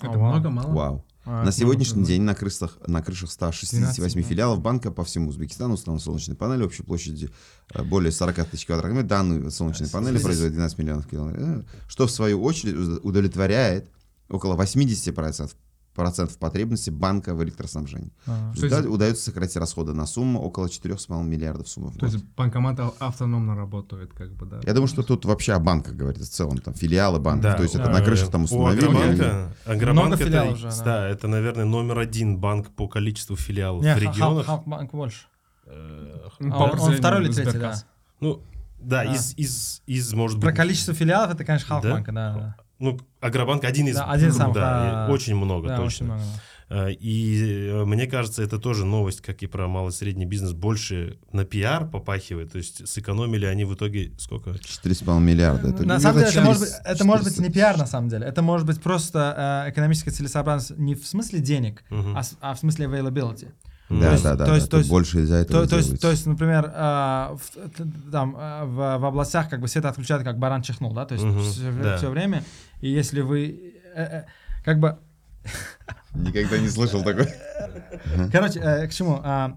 Speaker 4: Это
Speaker 3: вау.
Speaker 4: много, мало?
Speaker 2: Вау.
Speaker 3: А,
Speaker 2: на сегодняшний день на крышах, на крышах 168
Speaker 3: 12, да.
Speaker 2: филиалов банка по всему Узбекистану установлены солнечные панели общей площадью э, более 40 тысяч квадратных метров. Данные солнечные панели
Speaker 3: Здесь-
Speaker 2: производят 12 миллионов километров, э, что в свою очередь уд- удовлетворяет около 80% процентов потребности банка в электроснабжении.
Speaker 3: а.
Speaker 2: В
Speaker 4: То есть-
Speaker 2: удается сократить расходы на сумму около 4,5 миллиардов суммы в
Speaker 4: То
Speaker 2: год.
Speaker 4: есть банкомат автономно работает, как бы, да?
Speaker 2: Я думаю, что тут вообще о банках говорится в целом, там филиалы банков,
Speaker 1: Да,
Speaker 2: то есть это
Speaker 3: да,
Speaker 2: на крышах
Speaker 1: Э,
Speaker 2: там установили.
Speaker 1: Агробанка, Агробанк
Speaker 3: Много
Speaker 1: это,
Speaker 3: филиалов же, да.
Speaker 1: да, это, наверное, номер один банк по количеству филиалов
Speaker 3: Не,
Speaker 1: в
Speaker 3: Хал-
Speaker 1: регионах.
Speaker 3: Халкбанк больше.
Speaker 1: Э,
Speaker 3: А он- он второй или третий,
Speaker 4: Сберкасс.
Speaker 1: Ну, да,
Speaker 3: А.
Speaker 1: из, из, из, может
Speaker 3: Про
Speaker 1: быть...
Speaker 3: количество филиалов это, конечно, Халкбанка, да. да.
Speaker 1: Ну, Агробанк один из...
Speaker 3: Да, один из самых,
Speaker 1: да,
Speaker 3: а,
Speaker 1: очень много,
Speaker 3: Да, очень
Speaker 1: точно.
Speaker 3: много. да.
Speaker 1: А, И э, мне кажется, это тоже новость, как и про малый и средний бизнес, больше на пиар попахивает. То есть сэкономили они в итоге сколько?
Speaker 2: 4,5 миллиарда. Это
Speaker 3: на самом деле, это может, быть, это может быть
Speaker 2: 400
Speaker 3: не пиар, на самом деле. Это может быть просто э, экономическая целесообразность не в смысле денег,
Speaker 1: Мгм.
Speaker 3: а, а в смысле availability.
Speaker 2: Да,
Speaker 3: То есть-
Speaker 2: да, да.
Speaker 3: то есть-
Speaker 2: да,
Speaker 3: то есть-
Speaker 2: больше из-за этого
Speaker 3: То, то есть, то есть, например, э, в, там, э, в, в областях как бы свет отключают, как баран чихнул, да, то есть
Speaker 1: Мгм,
Speaker 3: все,
Speaker 1: да.
Speaker 3: время. И если вы э, э, как бы
Speaker 2: Никогда не слышал такой.
Speaker 3: Короче, э, к чему? А,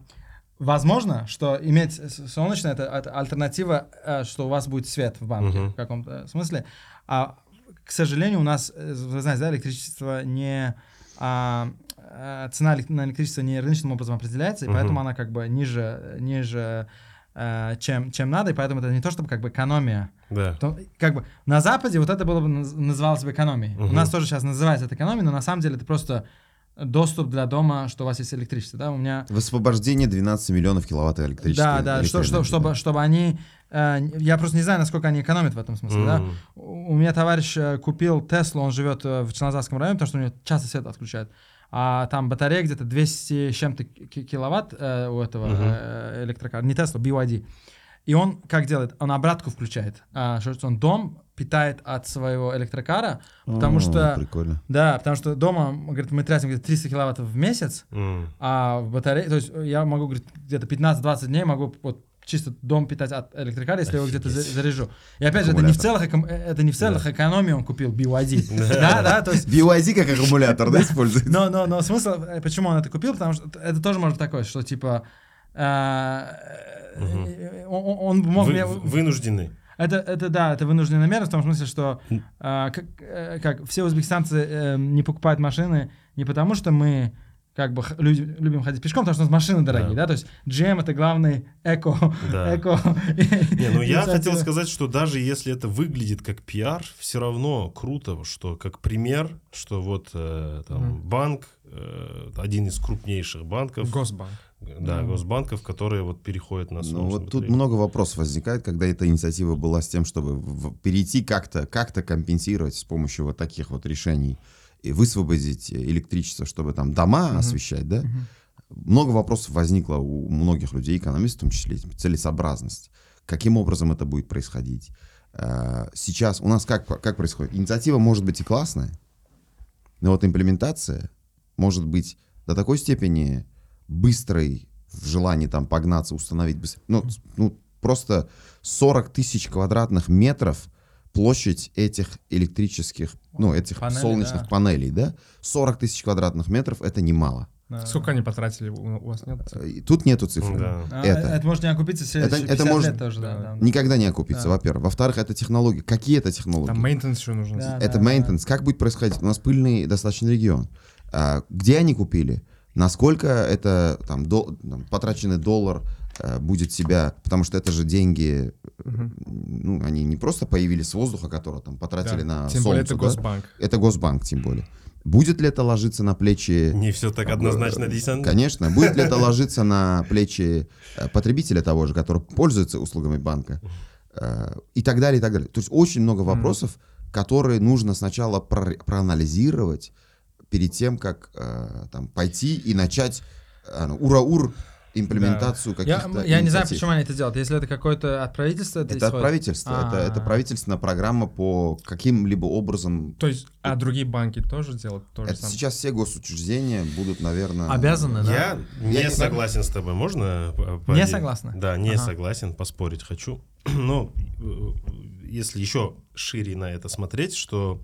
Speaker 3: возможно, что иметь солнечное это, это альтернатива, что у вас будет свет в банке
Speaker 1: Мгм.
Speaker 3: в каком-то смысле. А к сожалению, у нас, вы знаете, да, электричество не а, цена на электричество не рыночным образом определяется, и
Speaker 1: Мгм.
Speaker 3: поэтому она как бы ниже, ниже чем, чем надо, и поэтому это не то чтобы как бы экономия.
Speaker 1: Да.
Speaker 3: То- как бы на Западе вот это было бы наз- называлось бы экономией. У
Speaker 1: Мгм.
Speaker 3: нас тоже сейчас называется это экономией, но на самом деле это просто доступ для дома, что у вас есть электричество, да, у меня...
Speaker 2: Высвобождение 12 миллионов киловатт электрической
Speaker 3: Да, да, что, что, чтобы,
Speaker 2: да.
Speaker 3: чтобы они... э, я просто не знаю, насколько они экономят в этом смысле, да.
Speaker 1: М.
Speaker 3: У у меня товарищ э, купил Теслу, он живет э, в Чернозавском районе, потому что у него часто свет отключают. А там батарея где-то 200 с чем-то ки- киловатт э, у этого
Speaker 1: Мгм.
Speaker 3: э, электрокара, не Тесла, BYD. И он как делает? Он обратку включает. А, что он дом питает от своего электрокара, потому
Speaker 2: О,
Speaker 3: что...
Speaker 2: Прикольно.
Speaker 3: Да, потому что дома, говорит, мы тратим где-то 300 киловаттов в месяц,
Speaker 1: М.
Speaker 3: а в батарее, то есть я могу, говорит, где-то 15-20 дней могу вот чисто дом питать от электрокара, если я его где-то за-
Speaker 1: Офигеть.
Speaker 3: заряжу. И опять же, это не в целых, э, это не в целых экономии он купил BYD. Да, да, то есть
Speaker 2: BYD как аккумулятор, да, используется?
Speaker 3: но, но, но смысл, э, почему он это купил, потому что это тоже может такое, что типа э, он, мог
Speaker 1: вынуждены.
Speaker 3: это, это да, это вынужденная мера в том смысле, что как, э, как все узбекистанцы э, не покупают машины не потому, что мы как бы люди любим ходить пешком, потому что у нас машины дорогие, да,
Speaker 1: Да.
Speaker 3: то есть GM это главный эко,
Speaker 1: Да.
Speaker 3: эко.
Speaker 1: Не, ну я хотел сказать, что даже если это выглядит как пиар, все равно круто, что как пример, что вот э, там банк, э, один из крупнейших банков,
Speaker 4: Госбанк.
Speaker 1: да, госбанков, которые вот переходят на
Speaker 2: Ну вот тут много вопросов возникает, когда эта инициатива была с тем, чтобы перейти как-то как компенсировать с помощью вот таких вот решений и высвободить электричество, чтобы там дома освещать, да? Много вопросов возникло у многих людей, экономистов в том числе, целесообразность. Каким образом это будет происходить? Э, Сейчас у нас как, как происходит? Инициатива может быть и классная, но вот имплементация может быть до такой степени быстрой в желании там погнаться, установить быстро. Ну, ну, просто 40 тысяч квадратных метров площадь этих электрических, ну, этих
Speaker 3: Панели,
Speaker 2: солнечных
Speaker 3: да.
Speaker 2: панелей, да? 40 тысяч квадратных метров — это немало.
Speaker 3: Да.
Speaker 4: Сколько они потратили? У вас нет?
Speaker 2: Э, и Тут нету цифры.
Speaker 1: Да.
Speaker 3: А,
Speaker 2: это.
Speaker 3: это может не окупиться
Speaker 2: это
Speaker 3: 50
Speaker 2: может-
Speaker 3: лет тоже, да.
Speaker 4: да.
Speaker 3: да.
Speaker 2: Никогда не окупится,
Speaker 3: Да.
Speaker 2: во-первых. Во-вторых, это технологии. Какие это технологии?
Speaker 4: Там мейнтенс еще нужен.
Speaker 3: Да.
Speaker 2: это maintenance. Как будет происходить? У нас пыльный достаточно регион. А, где они купили? Насколько это там, дол- там, потраченный доллар э, будет себя, потому что это же деньги, э, ну, они не просто появились с воздуха, которые там потратили
Speaker 4: Да.
Speaker 2: на
Speaker 4: Тем более это
Speaker 2: солнце, да?
Speaker 4: Госбанк.
Speaker 2: Это Госбанк, тем более. Будет ли это ложиться на плечи...
Speaker 1: Не все так однозначно, Дейсан.
Speaker 2: Конечно. Будет ли это ложиться на плечи э, потребителя того же, который пользуется услугами банка? Э, И так далее, и так далее. То есть очень много вопросов, которые нужно сначала про- проанализировать перед тем, как э, там, пойти и начать э, ну, ура-ур имплементацию
Speaker 3: Я,
Speaker 2: каких-то
Speaker 3: я не знаю, почему они это делают. Если это какое-то от правительства, это,
Speaker 2: Это от
Speaker 3: исходит?
Speaker 2: правительства. Это, это
Speaker 3: А.
Speaker 2: правительственная программа по каким-либо образом.
Speaker 4: То есть, а другие банки тоже делают то же
Speaker 2: Это
Speaker 4: самое?
Speaker 2: сейчас все госучреждения будут, наверное...
Speaker 3: Обязаны, да?
Speaker 1: Я не
Speaker 2: Я не
Speaker 1: согласен с тобой. Можно? по-
Speaker 3: Не согласна?
Speaker 1: Да, не
Speaker 3: Ага.
Speaker 1: согласен, поспорить хочу. Но э, если еще шире на это смотреть, что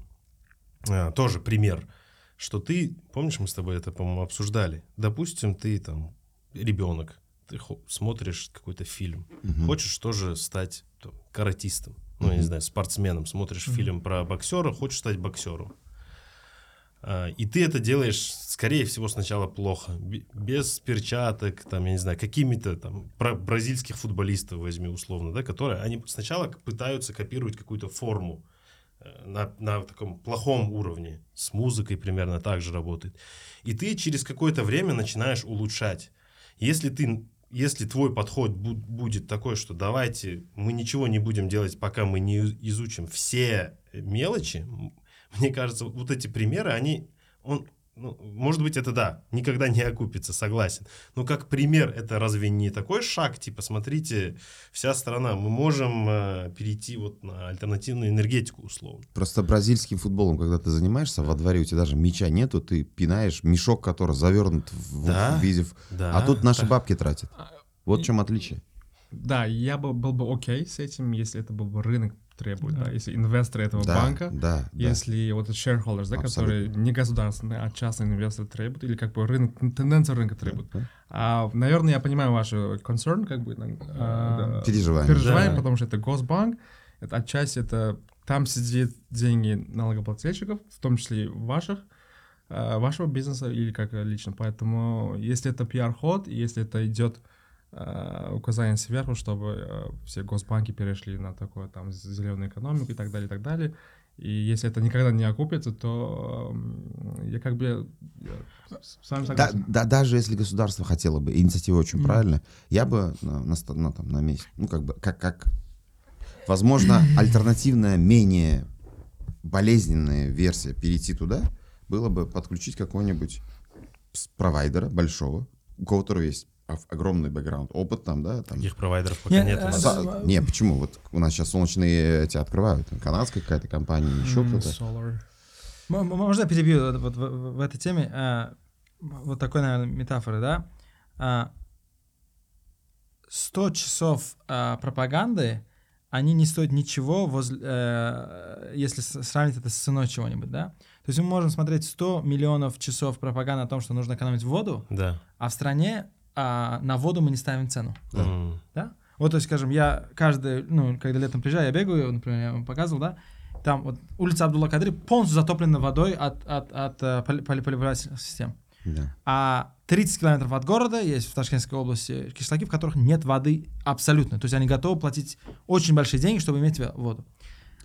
Speaker 1: а, тоже пример, что ты, помнишь, мы с тобой это, по-моему, обсуждали. Допустим, ты там ребенок, ты смотришь какой-то фильм, хочешь тоже стать там, каратистом, ну, я не знаю, спортсменом, смотришь фильм про боксера, хочешь стать боксером. А, И ты это делаешь, скорее всего, сначала плохо, бе- без перчаток, там, я не знаю, какими-то там бра- бразильских футболистов возьми условно, да, которые они сначала пытаются копировать какую-то форму э, на, на таком плохом уровне, с музыкой примерно так же работает. И ты через какое-то время начинаешь улучшать. Если ты если твой подход бу- будет такой, что давайте мы ничего не будем делать, пока мы не изучим все мелочи, м, мне кажется, вот эти примеры, они, он, ну, может быть, это да, никогда не окупится, согласен. Но как пример, это разве не такой шаг? Типа, смотрите, вся страна, мы можем э, перейти вот на альтернативную энергетику условно.
Speaker 2: Просто бразильским футболом, когда ты занимаешься, во дворе у тебя даже мяча нету, ты пинаешь мешок, который завернут в,
Speaker 1: Да,
Speaker 2: в виде...
Speaker 1: да,
Speaker 2: а тут наши
Speaker 1: да.
Speaker 2: бабки тратят. Вот в чем отличие.
Speaker 4: Да, я бы был бы окей с этим, если это был бы рынок требует, да,
Speaker 3: Да.
Speaker 4: если инвесторы этого
Speaker 2: Да,
Speaker 4: банка,
Speaker 2: да, да.
Speaker 4: если вот эти shareholders, да,
Speaker 2: Абсолютно.
Speaker 4: которые не государственные, а частные инвесторы требуют, или как бы рынок, тенденция рынка требует.
Speaker 2: Да.
Speaker 4: А, наверное, я понимаю ваш concern, как бы, э, да,
Speaker 2: Переживание.
Speaker 4: переживаем,
Speaker 1: Да.
Speaker 4: потому что это Госбанк, это отчасти это там сидят деньги налогоплательщиков, в том числе и ваших, э, вашего бизнеса или как лично. Поэтому если это пиар-ход, если это идет указание сверху, чтобы э, все госбанки перешли на такую там зеленую экономику и так далее, и так далее. И если это никогда не окупится, то э, я как бы я с с вами
Speaker 2: Да,
Speaker 4: согласен.
Speaker 2: да, даже если государство хотело бы, инициатива очень правильная, я бы на, на, на, там, на месте, ну, как бы, как, как, возможно, альтернативная, менее болезненная версия перейти туда, было бы подключить какого-нибудь провайдера большого, у которого есть огромный бэкграунд, опыт там, да, там.
Speaker 1: Таких провайдеров пока
Speaker 3: Не,
Speaker 1: нет.
Speaker 3: э,
Speaker 1: нас.
Speaker 2: Са-
Speaker 3: да,
Speaker 2: не, почему? Вот у нас сейчас солнечные эти открывают. там Канадская какая-то компания, еще
Speaker 4: М,
Speaker 2: кто-то.
Speaker 4: Solar.
Speaker 3: Можно я перебью вот, вот в, в этой теме? А, вот такой, наверное, метафоры, да? А, 100 часов а, пропаганды, они не стоят ничего, возле, э, если сравнить это с ценой чего-нибудь, да? То есть мы можем смотреть 100 миллионов часов пропаганды о том, что нужно экономить воду,
Speaker 1: Да.
Speaker 3: а в стране а, на воду мы не ставим цену.
Speaker 2: Да.
Speaker 1: М.
Speaker 3: Да? Вот, то есть, скажем, я каждый, ну, когда летом приезжаю, я бегаю, например, я вам показывал, да, там вот улица Абдулла Кадри полностью затоплена водой от, от, от, э, поли- поли- поливательных систем.
Speaker 2: Да.
Speaker 3: А 30 километров от города есть в Ташкентской области кишлаки, в которых нет воды абсолютно. То есть они готовы платить очень большие деньги, чтобы иметь воду.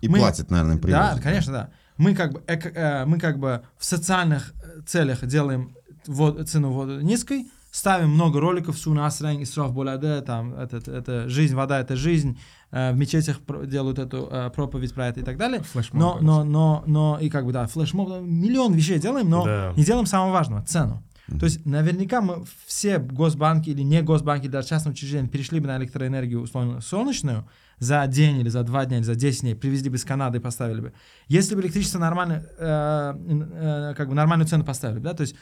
Speaker 2: И
Speaker 3: Мы-
Speaker 2: платят, наверное,
Speaker 3: Да,
Speaker 2: привозят.
Speaker 3: конечно, да. Мы как бы, эко- э, мы как бы в социальных э, целях делаем вод- цену воды низкой, ставим много роликов «Су насрань, исраф боляде», там, это, это, «Жизнь, вода — это жизнь», в мечетях делают эту проповедь про это и так далее.
Speaker 4: Флешмоб,
Speaker 3: Но, но, но, но, и как бы, да, флешмоб, миллион вещей делаем, но
Speaker 1: Да.
Speaker 3: не делаем самого важного — цену. То есть наверняка мы все госбанки или не госбанки, даже частные учреждения перешли бы на электроэнергию условно солнечную за день или за два дня или за 10 дней, привезли бы из Канады и поставили бы. Если бы электричество нормально, э, э, как бы нормальную цену поставили, да, то есть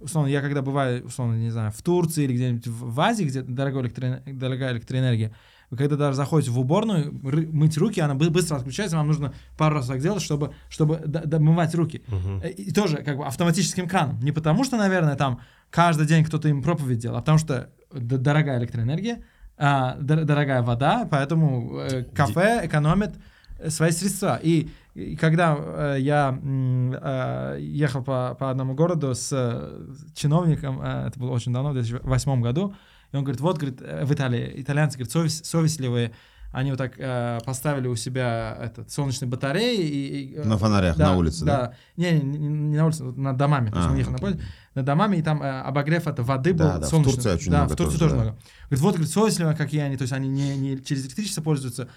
Speaker 3: условно, я когда бываю, условно, не знаю, в Турции или где-нибудь в Азии, где дорогая, электро... дорогая электроэнергия, вы когда даже заходите в уборную, мыть руки, она бы- быстро отключается, вам нужно пару раз так делать, чтобы, чтобы домывать руки. Э, И тоже как бы автоматическим краном. Не потому что, наверное, там каждый день кто-то им проповедь делал, а потому что дорогая электроэнергия, а, дор- дорогая вода, поэтому э, кафе экономит свои средства. И, и когда э, я э, ехал по, по одному городу с э, чиновником, э, это было очень давно, в 2008 году, и он говорит, вот, говорит, э, в Италии итальянцы, говорит, совесть, совестливые, они вот так э, поставили у себя этот, солнечные батареи. И, и, э,
Speaker 2: На фонарях, на улице, да?
Speaker 3: Не, не, не- не на улице, вот над домами. То есть
Speaker 2: А,
Speaker 3: мы ехали на поезде, над домами, и там э, обогрев это воды был
Speaker 2: Да, да, в
Speaker 3: солнечный.
Speaker 2: Турции очень
Speaker 3: да,
Speaker 2: много
Speaker 3: в Турции
Speaker 2: тоже,
Speaker 3: тоже
Speaker 2: да.
Speaker 3: много. Говорит, вот, говорит, совестливо, какие они, то есть они не, не через электричество пользуются,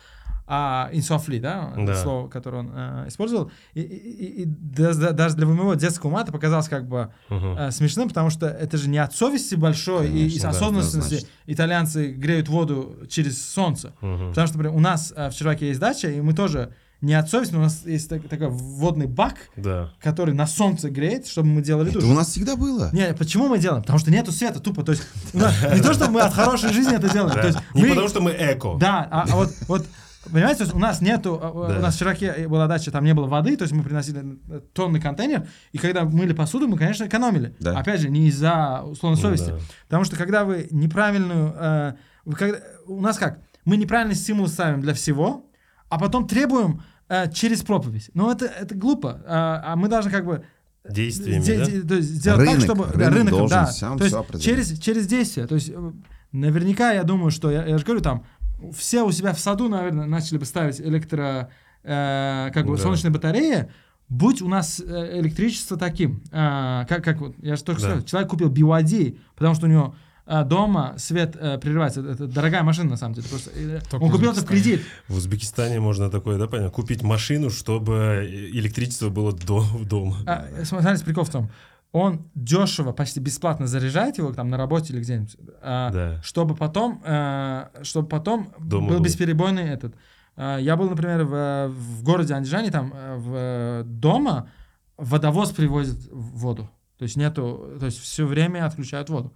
Speaker 3: а инсофли, да, это
Speaker 1: Да.
Speaker 3: слово, которое он э, использовал. И, и- и- и да- да- даже для моего детского ума это показалось как бы
Speaker 1: Мгм.
Speaker 3: э, смешным, потому что это же не от совести большой и
Speaker 2: Конечно,
Speaker 3: из
Speaker 2: да,
Speaker 3: осознанности
Speaker 2: однозначно.
Speaker 3: итальянцы греют воду через солнце.
Speaker 1: Мгм.
Speaker 3: Потому что, например, у нас э, в Черваке есть дача, и мы тоже не от совести, но у нас есть так- такой водный бак,
Speaker 1: Да.
Speaker 3: который на солнце греет, чтобы мы делали
Speaker 2: Это
Speaker 3: душ.
Speaker 2: у нас всегда было.
Speaker 3: Не, почему мы делаем? Потому что нету света, тупо. То есть у нас- не то, что мы от хорошей жизни это делаем.
Speaker 1: Да.
Speaker 3: То есть
Speaker 1: Не потому что мы эко.
Speaker 3: Да, а, а вот, вот Понимаете, то есть у нас нету, а,
Speaker 1: Да.
Speaker 3: у нас в Чираке была дача, там не было воды, то есть мы приносили э, тонный контейнер, и когда мыли посуду, мы, конечно, экономили.
Speaker 2: Да.
Speaker 3: Опять же, не из-за условной
Speaker 1: Ну
Speaker 3: совести.
Speaker 1: да.
Speaker 3: Потому что когда вы неправильную... э, вы когда- у нас как? Мы неправильный стимул ставим для всего, а потом требуем э, через проповедь. Но это, это глупо. А, а мы должны как бы
Speaker 1: Действиями,
Speaker 3: Де-
Speaker 1: да?
Speaker 3: де- то есть сделать так,
Speaker 2: Рынок,
Speaker 3: чтобы да,
Speaker 2: рынок
Speaker 3: рыноком,
Speaker 2: должен
Speaker 3: да.
Speaker 2: сам
Speaker 3: то есть через, через действие. То есть э, наверняка я думаю, что я, я же говорю, там все у себя в саду, наверное, начали бы ставить электро, э, как бы
Speaker 1: Да.
Speaker 3: солнечные батареи. Будь у нас э, электричество таким, э, как, как вот, я же только
Speaker 1: Да.
Speaker 3: сказал, человек купил BYD, потому что у него э, дома свет э, прерывается. Это, дорогая машина, на самом деле. Просто, э, он купил это в кредит.
Speaker 1: В Узбекистане можно такое, да, понятно, купить машину, чтобы электричество было до, дома.
Speaker 3: А, смотрите, прикол в том, он дешево, почти бесплатно заряжает его там на работе или где-нибудь, а,
Speaker 1: Да.
Speaker 3: чтобы потом, э, чтобы потом
Speaker 1: Дома
Speaker 3: был
Speaker 1: был.
Speaker 3: бесперебойный этот. А, я был, например, в, в городе Андижане, там э, в дома водовоз привозит воду, то есть нету, то есть все время отключают воду.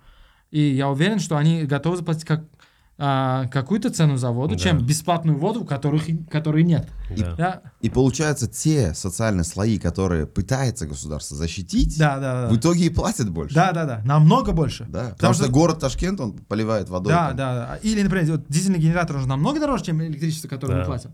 Speaker 3: И я уверен, что они готовы заплатить как а, какую-то цену за воду,
Speaker 1: Да.
Speaker 3: чем бесплатную воду, которых, которой нет.
Speaker 1: Да.
Speaker 3: Я-
Speaker 2: И получается, те социальные слои, которые пытается государство защитить,
Speaker 3: да, да, да.
Speaker 2: в итоге и платят больше.
Speaker 3: Да, да, да, намного больше.
Speaker 2: Да, потому, что, город Ташкент, он поливает водой.
Speaker 3: Да,
Speaker 2: там.
Speaker 3: да, да. Или, например, вот дизельный генератор уже намного дороже, чем электричество, которое
Speaker 1: Да.
Speaker 3: мы платим.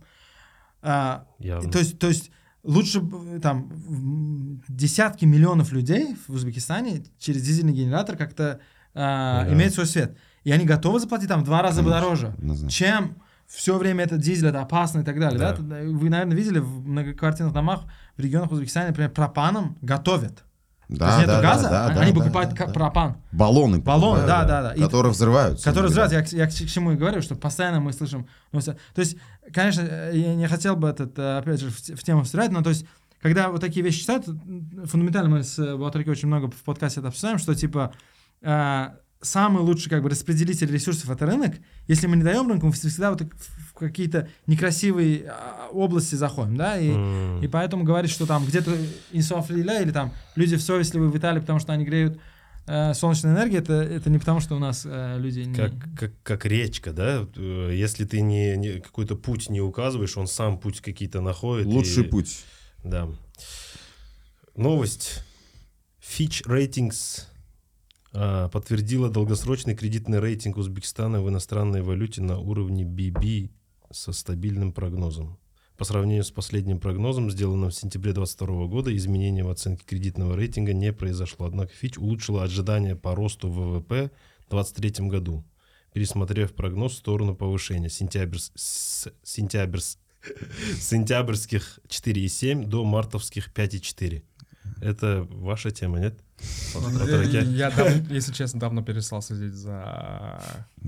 Speaker 3: А,
Speaker 1: Явно.
Speaker 3: то есть, то есть лучше там десятки миллионов людей в Узбекистане через дизельный генератор как-то а,
Speaker 1: Да.
Speaker 3: имеют свой свет. И они готовы заплатить там в два раза
Speaker 2: Конечно,
Speaker 3: дороже,
Speaker 2: однозначно.
Speaker 3: чем все время этот дизель, это опасно и так далее. Да.
Speaker 1: Да.
Speaker 3: Вы, наверное, видели в многоквартирных домах в регионах Узбекистана, например, пропаном готовят. То
Speaker 2: Да,
Speaker 3: есть нету
Speaker 2: да,
Speaker 3: газа,
Speaker 2: да, да,
Speaker 3: они
Speaker 2: да,
Speaker 3: покупают
Speaker 2: да, да.
Speaker 3: пропан.
Speaker 2: Баллоны.
Speaker 3: Баллоны, да, да, да. И-
Speaker 2: Которые взрываются.
Speaker 3: Которые
Speaker 2: иногда.
Speaker 3: взрывают. Я, я к, чему и говорю, что постоянно мы слышим... новости. То есть, конечно, э, я не хотел бы этот, э, опять же, в, в тему встрять, но то есть, когда вот такие вещи читают, фундаментально мы с Батареки очень много в подкасте это обсуждаем, что типа э, самый лучший как бы распределитель ресурсов это рынок. Если мы не даем рынку, мы всегда вот в какие-то некрасивые а, области заходим, да, и,
Speaker 1: М.
Speaker 3: и поэтому говорить, что там где-то инсофлиля или там люди совестливы в Италии, потому что они греют э, солнечной энергией, это, это не потому, что у нас э, люди не...
Speaker 1: Как, как, как речка, да? Э, Если ты не, не- какой-то путь не указываешь, он сам путь какие-то находит.
Speaker 2: Лучший
Speaker 1: и-
Speaker 2: путь.
Speaker 1: Да. Новость. Fitch Ratings подтвердила долгосрочный кредитный рейтинг Узбекистана в иностранной валюте на уровне BB со стабильным прогнозом. По сравнению с последним прогнозом, сделанным в сентябре 2022 года, изменения в оценке кредитного рейтинга не произошло. Однако Fitch улучшила ожидания по росту ВВП в 2023 году, пересмотрев прогноз в сторону повышения сентябрьс- с сентябрьс- сентябрьских 4,7 до мартовских 5,4. Это ваша тема, нет? Патраке?
Speaker 4: Я, если честно, давно перестал следить за...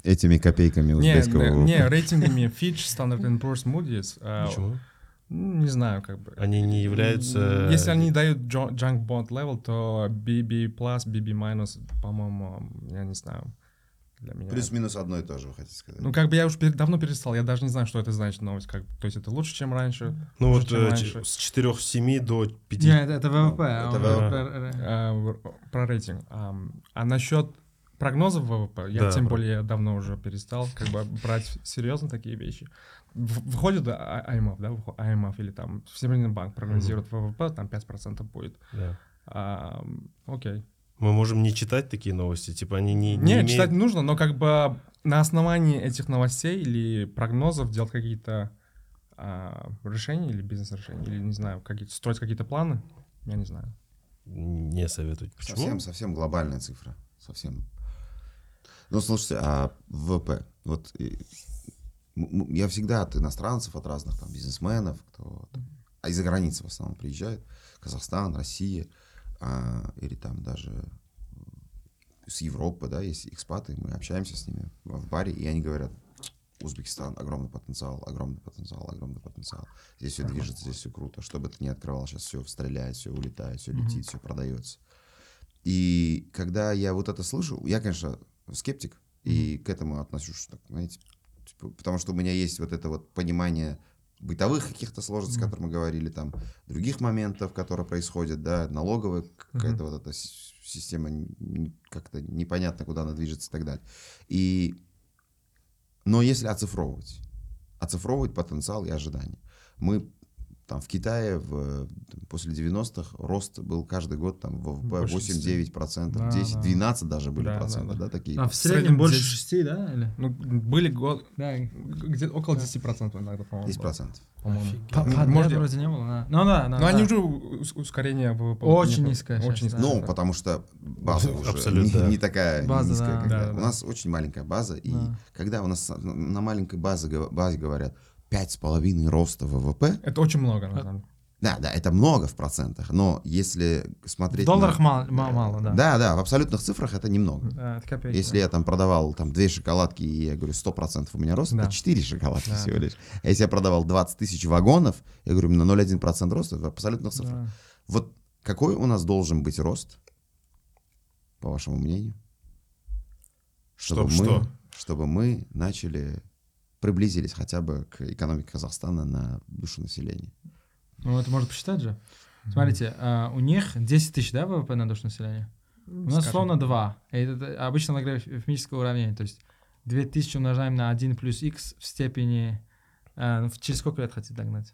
Speaker 2: Этими копейками
Speaker 4: Не,
Speaker 2: узбекского.
Speaker 4: не, рейтингами Fitch, Standard Poor's, Moody's. э,
Speaker 1: Почему?
Speaker 4: Не знаю, как бы.
Speaker 1: Они не являются...
Speaker 4: Если они дают junk bond level, то BB+, BB-, minus, по-моему, я не знаю. Для меня.
Speaker 2: Плюс-минус одно и то же, вы хотите сказать.
Speaker 4: Ну, как бы я уже пер- давно перестал, я даже не знаю, что это значит новость. Как... То есть это лучше, чем раньше.
Speaker 1: Ну вот
Speaker 4: чем
Speaker 1: э,
Speaker 4: раньше.
Speaker 1: с 4,7 до 5.
Speaker 3: Не, это, ВВП. а
Speaker 2: Это
Speaker 3: он
Speaker 2: ВВП.
Speaker 4: А, про рейтинг. А насчет прогнозов ВВП, я
Speaker 1: Да,
Speaker 4: тем более давно уже перестал как бы брать серьезно такие вещи. Выходит а- IMF, да, IMF или там Всемирный банк прогнозирует ВВП, там 5% будет.
Speaker 1: Да.
Speaker 4: Окей.
Speaker 1: Мы можем не читать такие новости, типа они не, не
Speaker 4: Не,
Speaker 1: имеют-
Speaker 4: читать нужно, но как бы на основании этих новостей или прогнозов делать какие-то а, решения или бизнес-решения, или, не знаю, какие строить какие-то планы, я не знаю.
Speaker 1: не советуют. Почему?
Speaker 2: Совсем, совсем глобальная цифра. Совсем. Ну, слушайте, а ВВП? Вот я всегда от иностранцев, от разных там бизнесменов, кто там, а из-за границы в основном приезжает, Казахстан, Россия, а, или там даже с Европы, да, есть экспаты, мы общаемся с ними в баре, и они говорят, Узбекистан, огромный потенциал, огромный потенциал, огромный потенциал. Здесь все движется, здесь все круто. Что бы ты ни открывал, сейчас все стреляет, все улетает, все летит, все продается. И когда я вот это слышу, я, конечно, скептик, и к этому отношусь, так, знаете, типа, потому что у меня есть вот это вот понимание бытовых каких-то сложностей, о которых мы говорили, там, других моментов, которые происходят, да, налоговая какая-то вот эта система как-то непонятно, куда она движется и так далее. И, но если оцифровывать, оцифровывать потенциал и ожидания. Мы там в Китае в, после 90-х рост был каждый год там ВВП
Speaker 4: Больше
Speaker 2: 8-9 процентов,
Speaker 3: Да,
Speaker 2: 10,
Speaker 3: да.
Speaker 2: 12 даже были
Speaker 4: Да, да,
Speaker 2: процентов,
Speaker 4: да.
Speaker 2: да, такие.
Speaker 3: А в
Speaker 4: В
Speaker 3: среднем
Speaker 4: среднем
Speaker 3: больше
Speaker 4: 10.
Speaker 3: 6, да? Или?
Speaker 4: Ну, были год,
Speaker 3: Да.
Speaker 4: где около 10% иногда, по-моему.
Speaker 2: 10
Speaker 4: было,
Speaker 2: процентов.
Speaker 4: По-моему.
Speaker 3: По-
Speaker 4: Ну,
Speaker 3: по-
Speaker 4: может,
Speaker 3: нет, вроде не было. да. Ну да, да.
Speaker 4: Но
Speaker 3: да.
Speaker 4: они уже ус- ускорение ВВП.
Speaker 3: Очень низкое
Speaker 4: Очень
Speaker 3: да.
Speaker 4: низкое.
Speaker 2: Ну, потому что база уже
Speaker 1: Абсолютно,
Speaker 2: не,
Speaker 1: да.
Speaker 2: не такая
Speaker 3: База,
Speaker 2: низкая.
Speaker 3: да.
Speaker 4: Да, да,
Speaker 2: У
Speaker 4: да.
Speaker 2: нас очень маленькая база, и
Speaker 3: Да.
Speaker 2: когда у нас на, маленькой базе, базе говорят 5,5 роста ВВП,
Speaker 4: Это очень много,
Speaker 3: А
Speaker 4: на самом деле.
Speaker 2: да, да, это много в процентах, но если
Speaker 3: В
Speaker 2: смотреть...
Speaker 3: долларах
Speaker 2: на-
Speaker 3: мало, мало, мало, да.
Speaker 2: Да, да, в абсолютных цифрах это немного.
Speaker 3: Да, это копейки.
Speaker 2: Если я там продавал там две шоколадки, и я говорю, 100% у меня рост,
Speaker 4: Да.
Speaker 2: это 4 шоколадки
Speaker 4: Да,
Speaker 2: всего
Speaker 4: да.
Speaker 2: лишь. А если я продавал 20 тысяч вагонов, я говорю, именно 0,1% роста в абсолютных
Speaker 3: да.
Speaker 2: цифрах. Вот какой у нас должен быть рост, по вашему мнению?
Speaker 1: Чтоб
Speaker 2: мы,
Speaker 1: что?
Speaker 2: Чтобы мы начали, приблизились хотя бы к экономике Казахстана на душу населения.
Speaker 3: Ну, это можно посчитать же. Смотрите, а, у них 10 тысяч, да, ВВП на душу населения? У нас
Speaker 4: Скажем.
Speaker 3: словно 2. Это обычно логарифмическое уравнение. То есть 2000 умножаем на 1 плюс x в степени... а, ну, через сколько лет хотите догнать?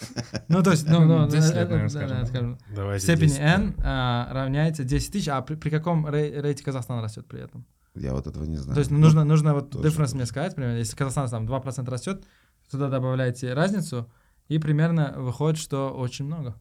Speaker 3: Ну, то есть, ну, ну,
Speaker 4: 10 лет, наверное,
Speaker 3: да,
Speaker 4: скажем,
Speaker 3: да,
Speaker 4: да.
Speaker 3: скажем. В
Speaker 1: Давайте
Speaker 3: степени
Speaker 1: 10,
Speaker 3: n
Speaker 1: да.
Speaker 3: а, равняется 10 тысяч, а при, при каком рей- рейте Казахстан растет при этом?
Speaker 2: Я вот этого не знаю.
Speaker 3: То есть ну,
Speaker 2: Ну,
Speaker 3: нужно, нужно вот
Speaker 2: тоже
Speaker 3: difference мне сказать, примерно, если Казахстан там 2% растет, туда добавляете разницу, и примерно выходит, что очень много.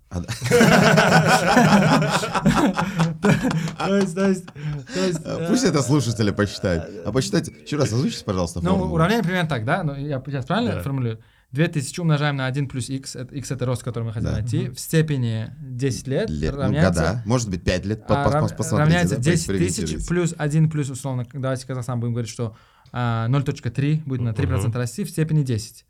Speaker 2: Пусть это слушатели посчитают. А посчитайте, еще раз озвучите, пожалуйста,
Speaker 3: Ну, уравнение примерно так, да? Ну, я сейчас правильно формулирую? 2000 умножаем на 1 плюс x, это, x это рост, который мы хотим
Speaker 2: Да.
Speaker 3: найти, в степени 10 лет,
Speaker 2: Лет, ну,
Speaker 3: равняется...
Speaker 2: года, может быть, 5 лет,
Speaker 3: а, рав- равняется
Speaker 2: да,
Speaker 3: 10 тысяч плюс 1 плюс, условно, давайте Казахстан будем говорить, что а, 0.3 будет на 3%
Speaker 1: Мгм.
Speaker 3: расти в степени 10.